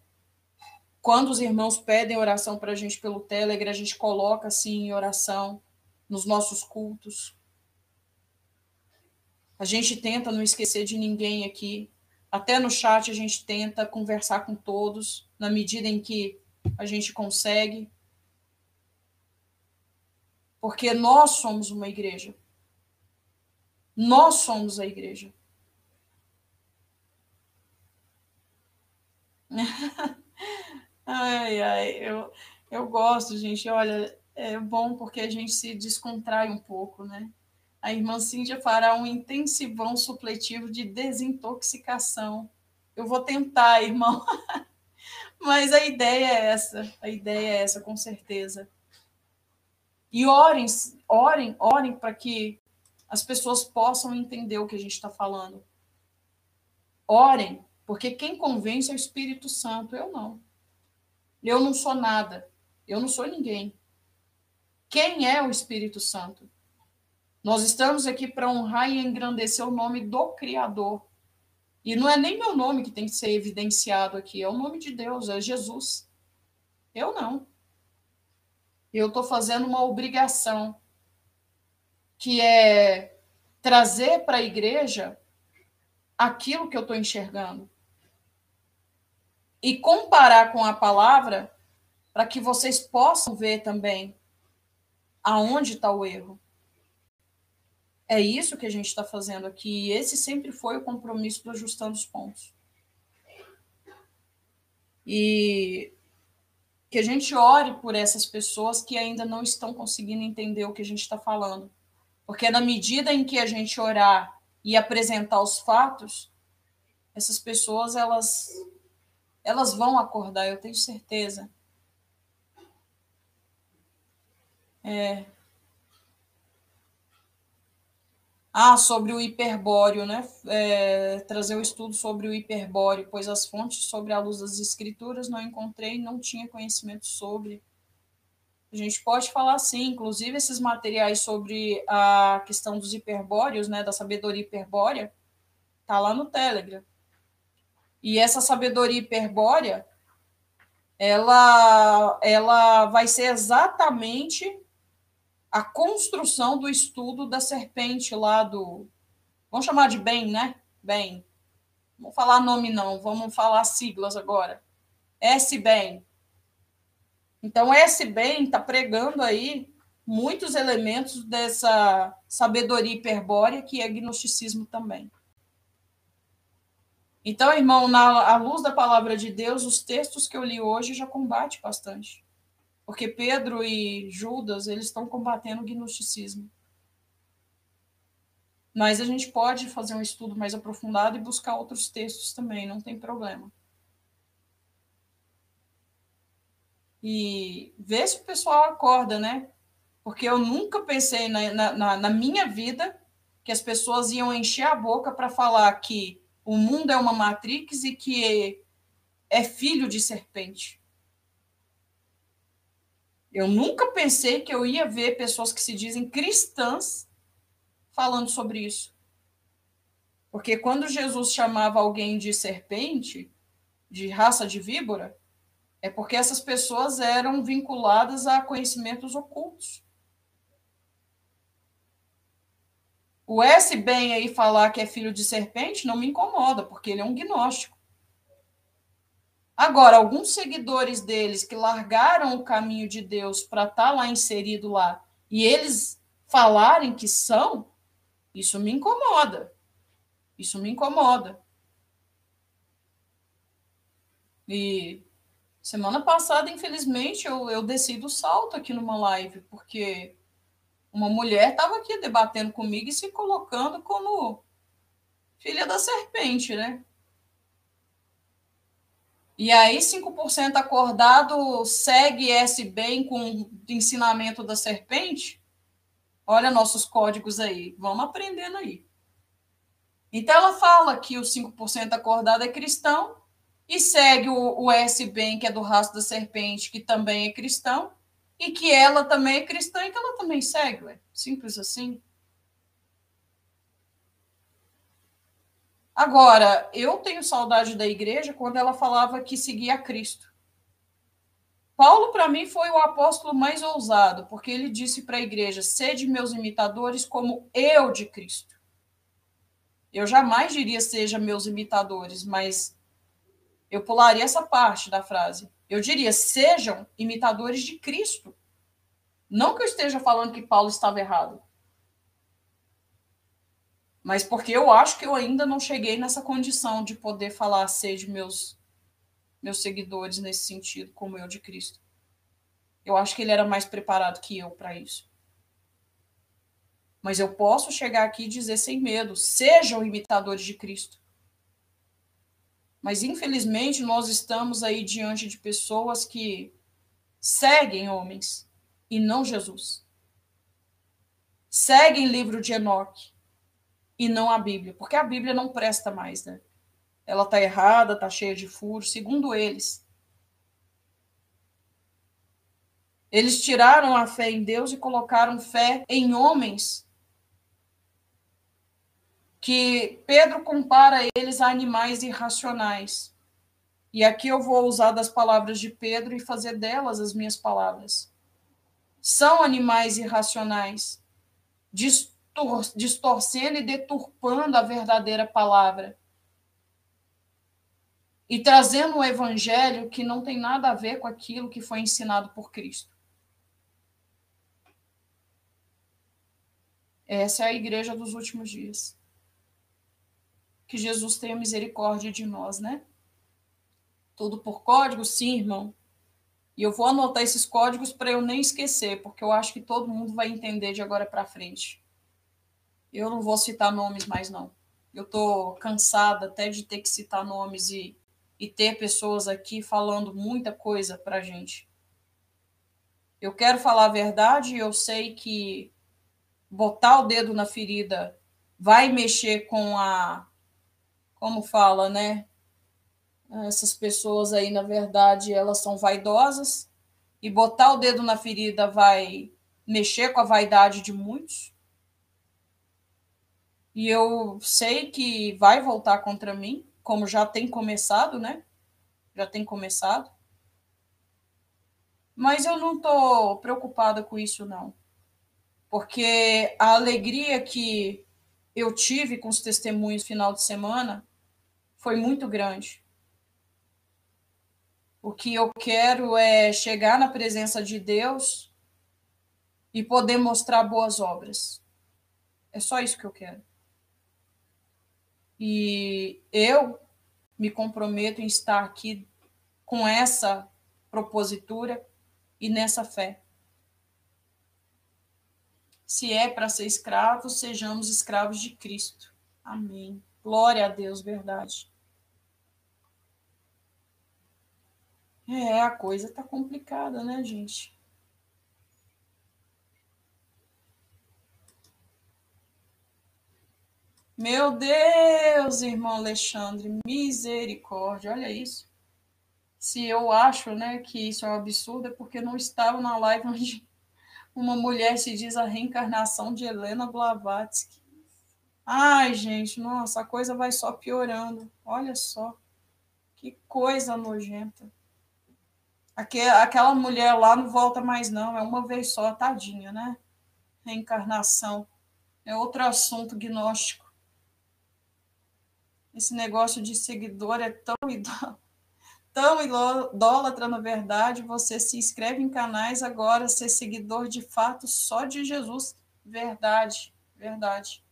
Quando os irmãos pedem oração para a gente pelo Telegram, a gente coloca assim em oração nos nossos cultos. A gente tenta não esquecer de ninguém aqui. Até no chat a gente tenta conversar com todos na medida em que a gente consegue. Porque nós somos uma igreja. Nós somos a igreja. <laughs> ai, ai, eu, eu gosto, gente. Olha, é bom porque a gente se descontrai um pouco, né? A irmã Cíntia fará um intensivão supletivo de desintoxicação. Eu vou tentar, irmão. <laughs> Mas a ideia é essa. A ideia é essa, com certeza. E orem, orem, orem para que as pessoas possam entender o que a gente está falando. Orem, porque quem convence é o Espírito Santo, eu não. Eu não sou nada. Eu não sou ninguém. Quem é o Espírito Santo? Nós estamos aqui para honrar e engrandecer o nome do Criador. E não é nem meu nome que tem que ser evidenciado aqui, é o nome de Deus, é Jesus. Eu não. Eu estou fazendo uma obrigação, que é trazer para a igreja aquilo que eu estou enxergando. E comparar com a palavra, para que vocês possam ver também aonde está o erro. É isso que a gente está fazendo aqui. E esse sempre foi o compromisso do Ajustando os Pontos. E que a gente ore por essas pessoas que ainda não estão conseguindo entender o que a gente está falando. Porque na medida em que a gente orar e apresentar os fatos, essas pessoas elas elas vão acordar, eu tenho certeza. É, Ah, sobre o hiperbóreo, né? É, trazer o estudo sobre o hiperbóreo, pois as fontes sobre a luz das escrituras não encontrei, não tinha conhecimento sobre. A gente pode falar sim, inclusive esses materiais sobre a questão dos hiperbóreos, né, da sabedoria hiperbórea, tá lá no Telegram. E essa sabedoria hiperbórea, ela, ela vai ser exatamente a construção do estudo da serpente lá do. Vamos chamar de bem, né? Bem. Vou falar nome, não, vamos falar siglas agora. S-Bem. Então, esse bem está pregando aí muitos elementos dessa sabedoria hiperbórea que é gnosticismo também. Então, irmão, na à luz da palavra de Deus, os textos que eu li hoje já combate bastante. Porque Pedro e Judas, eles estão combatendo o gnosticismo. Mas a gente pode fazer um estudo mais aprofundado e buscar outros textos também, não tem problema. E ver se o pessoal acorda, né? Porque eu nunca pensei na, na, na minha vida que as pessoas iam encher a boca para falar que o mundo é uma matrix e que é filho de serpente. Eu nunca pensei que eu ia ver pessoas que se dizem cristãs falando sobre isso. Porque quando Jesus chamava alguém de serpente, de raça de víbora, é porque essas pessoas eram vinculadas a conhecimentos ocultos. O S bem aí falar que é filho de serpente não me incomoda, porque ele é um gnóstico. Agora, alguns seguidores deles que largaram o caminho de Deus para estar tá lá inserido lá, e eles falarem que são, isso me incomoda. Isso me incomoda. E semana passada, infelizmente, eu, eu desci do salto aqui numa live, porque uma mulher estava aqui debatendo comigo e se colocando como filha da serpente, né? E aí, 5% acordado segue esse bem com o ensinamento da serpente? Olha nossos códigos aí, vamos aprendendo aí. Então, ela fala que o 5% acordado é cristão e segue o, o S bem, que é do rastro da serpente, que também é cristão, e que ela também é cristã e que ela também segue, ué. Simples assim. Agora, eu tenho saudade da igreja quando ela falava que seguia Cristo. Paulo, para mim, foi o apóstolo mais ousado, porque ele disse para a igreja: sede meus imitadores como eu de Cristo. Eu jamais diria seja meus imitadores, mas eu pularia essa parte da frase. Eu diria: sejam imitadores de Cristo. Não que eu esteja falando que Paulo estava errado. Mas porque eu acho que eu ainda não cheguei nessa condição de poder falar seja meus meus seguidores nesse sentido, como eu de Cristo. Eu acho que ele era mais preparado que eu para isso. Mas eu posso chegar aqui e dizer sem medo: sejam imitadores de Cristo. Mas infelizmente nós estamos aí diante de pessoas que seguem homens e não Jesus. Seguem livro de Enoque e não a Bíblia, porque a Bíblia não presta mais, né? Ela está errada, está cheia de furos, segundo eles. Eles tiraram a fé em Deus e colocaram fé em homens que Pedro compara eles a animais irracionais. E aqui eu vou usar das palavras de Pedro e fazer delas as minhas palavras. São animais irracionais, distor distorcendo e deturpando a verdadeira palavra. E trazendo um evangelho que não tem nada a ver com aquilo que foi ensinado por Cristo. Essa é a igreja dos últimos dias que Jesus tenha misericórdia de nós, né? Tudo por código? Sim, irmão. E eu vou anotar esses códigos para eu nem esquecer, porque eu acho que todo mundo vai entender de agora para frente. Eu não vou citar nomes mais, não. Eu estou cansada até de ter que citar nomes e, e ter pessoas aqui falando muita coisa para gente. Eu quero falar a verdade e eu sei que botar o dedo na ferida vai mexer com a como fala, né? Essas pessoas aí, na verdade, elas são vaidosas e botar o dedo na ferida vai mexer com a vaidade de muitos. E eu sei que vai voltar contra mim, como já tem começado, né? Já tem começado. Mas eu não estou preocupada com isso, não. Porque a alegria que eu tive com os testemunhos final de semana foi muito grande. O que eu quero é chegar na presença de Deus e poder mostrar boas obras. É só isso que eu quero. E eu me comprometo em estar aqui com essa propositura e nessa fé. Se é para ser escravos, sejamos escravos de Cristo. Amém. Glória a Deus, verdade. É, a coisa tá complicada, né, gente? Meu Deus, irmão Alexandre, misericórdia, olha isso. Se eu acho, né, que isso é um absurdo, é porque não estava na live <laughs> onde uma mulher se diz a reencarnação de Helena Blavatsky. Ai, gente, nossa, a coisa vai só piorando. Olha só. Que coisa nojenta. Aquela mulher lá não volta mais, não. É uma vez só, tadinha, né? Reencarnação. É outro assunto gnóstico. Esse negócio de seguidor é tão <laughs> tão idólatra, na verdade. Você se inscreve em canais agora, ser seguidor de fato só de Jesus. Verdade, verdade.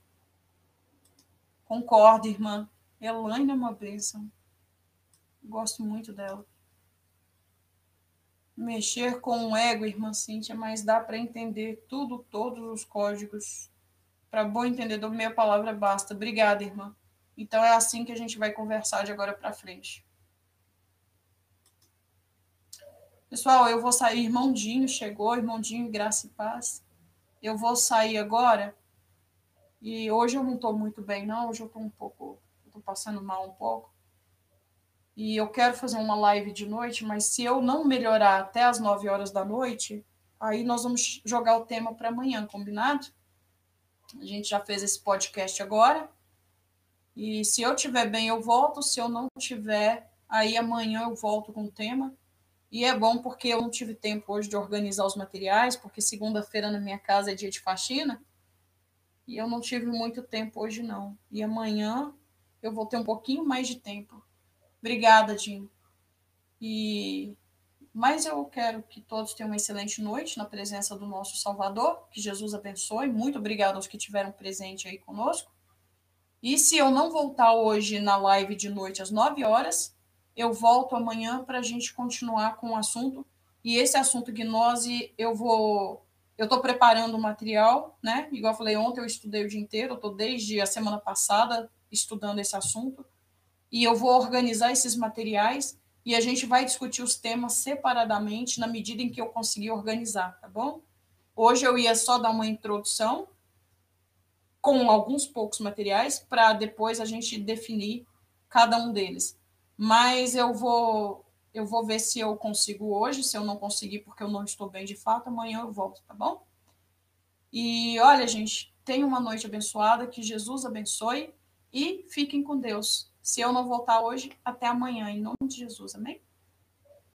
Concordo, irmã. Elaine é uma bênção. Gosto muito dela. Mexer com o ego, irmã Cíntia, mas dá para entender tudo, todos os códigos. Para bom entendedor, meia palavra basta. Obrigada, irmã. Então é assim que a gente vai conversar de agora para frente. Pessoal, eu vou sair. Irmãozinho chegou, irmãozinho, graça e paz. Eu vou sair agora. E hoje eu não estou muito bem, não. Hoje eu estou um pouco. Estou passando mal um pouco. E eu quero fazer uma live de noite, mas se eu não melhorar até as 9 horas da noite, aí nós vamos jogar o tema para amanhã, combinado? A gente já fez esse podcast agora. E se eu tiver bem, eu volto. Se eu não tiver, aí amanhã eu volto com o tema. E é bom porque eu não tive tempo hoje de organizar os materiais, porque segunda-feira na minha casa é dia de faxina. E eu não tive muito tempo hoje, não. E amanhã eu vou ter um pouquinho mais de tempo. Obrigada, Jim. E mas eu quero que todos tenham uma excelente noite na presença do nosso Salvador. Que Jesus abençoe. Muito obrigado aos que tiveram presente aí conosco. E se eu não voltar hoje na live de noite às 9 horas, eu volto amanhã para a gente continuar com o assunto. E esse assunto gnose, eu vou. Eu estou preparando o material, né? Igual eu falei ontem, eu estudei o dia inteiro, eu estou desde a semana passada estudando esse assunto. E eu vou organizar esses materiais e a gente vai discutir os temas separadamente na medida em que eu conseguir organizar, tá bom? Hoje eu ia só dar uma introdução com alguns poucos materiais para depois a gente definir cada um deles. Mas eu vou eu vou ver se eu consigo hoje, se eu não conseguir porque eu não estou bem de fato, amanhã eu volto, tá bom? E olha, gente, tenha uma noite abençoada, que Jesus abençoe e fiquem com Deus. Se eu não voltar hoje, até amanhã, em nome de Jesus. Amém?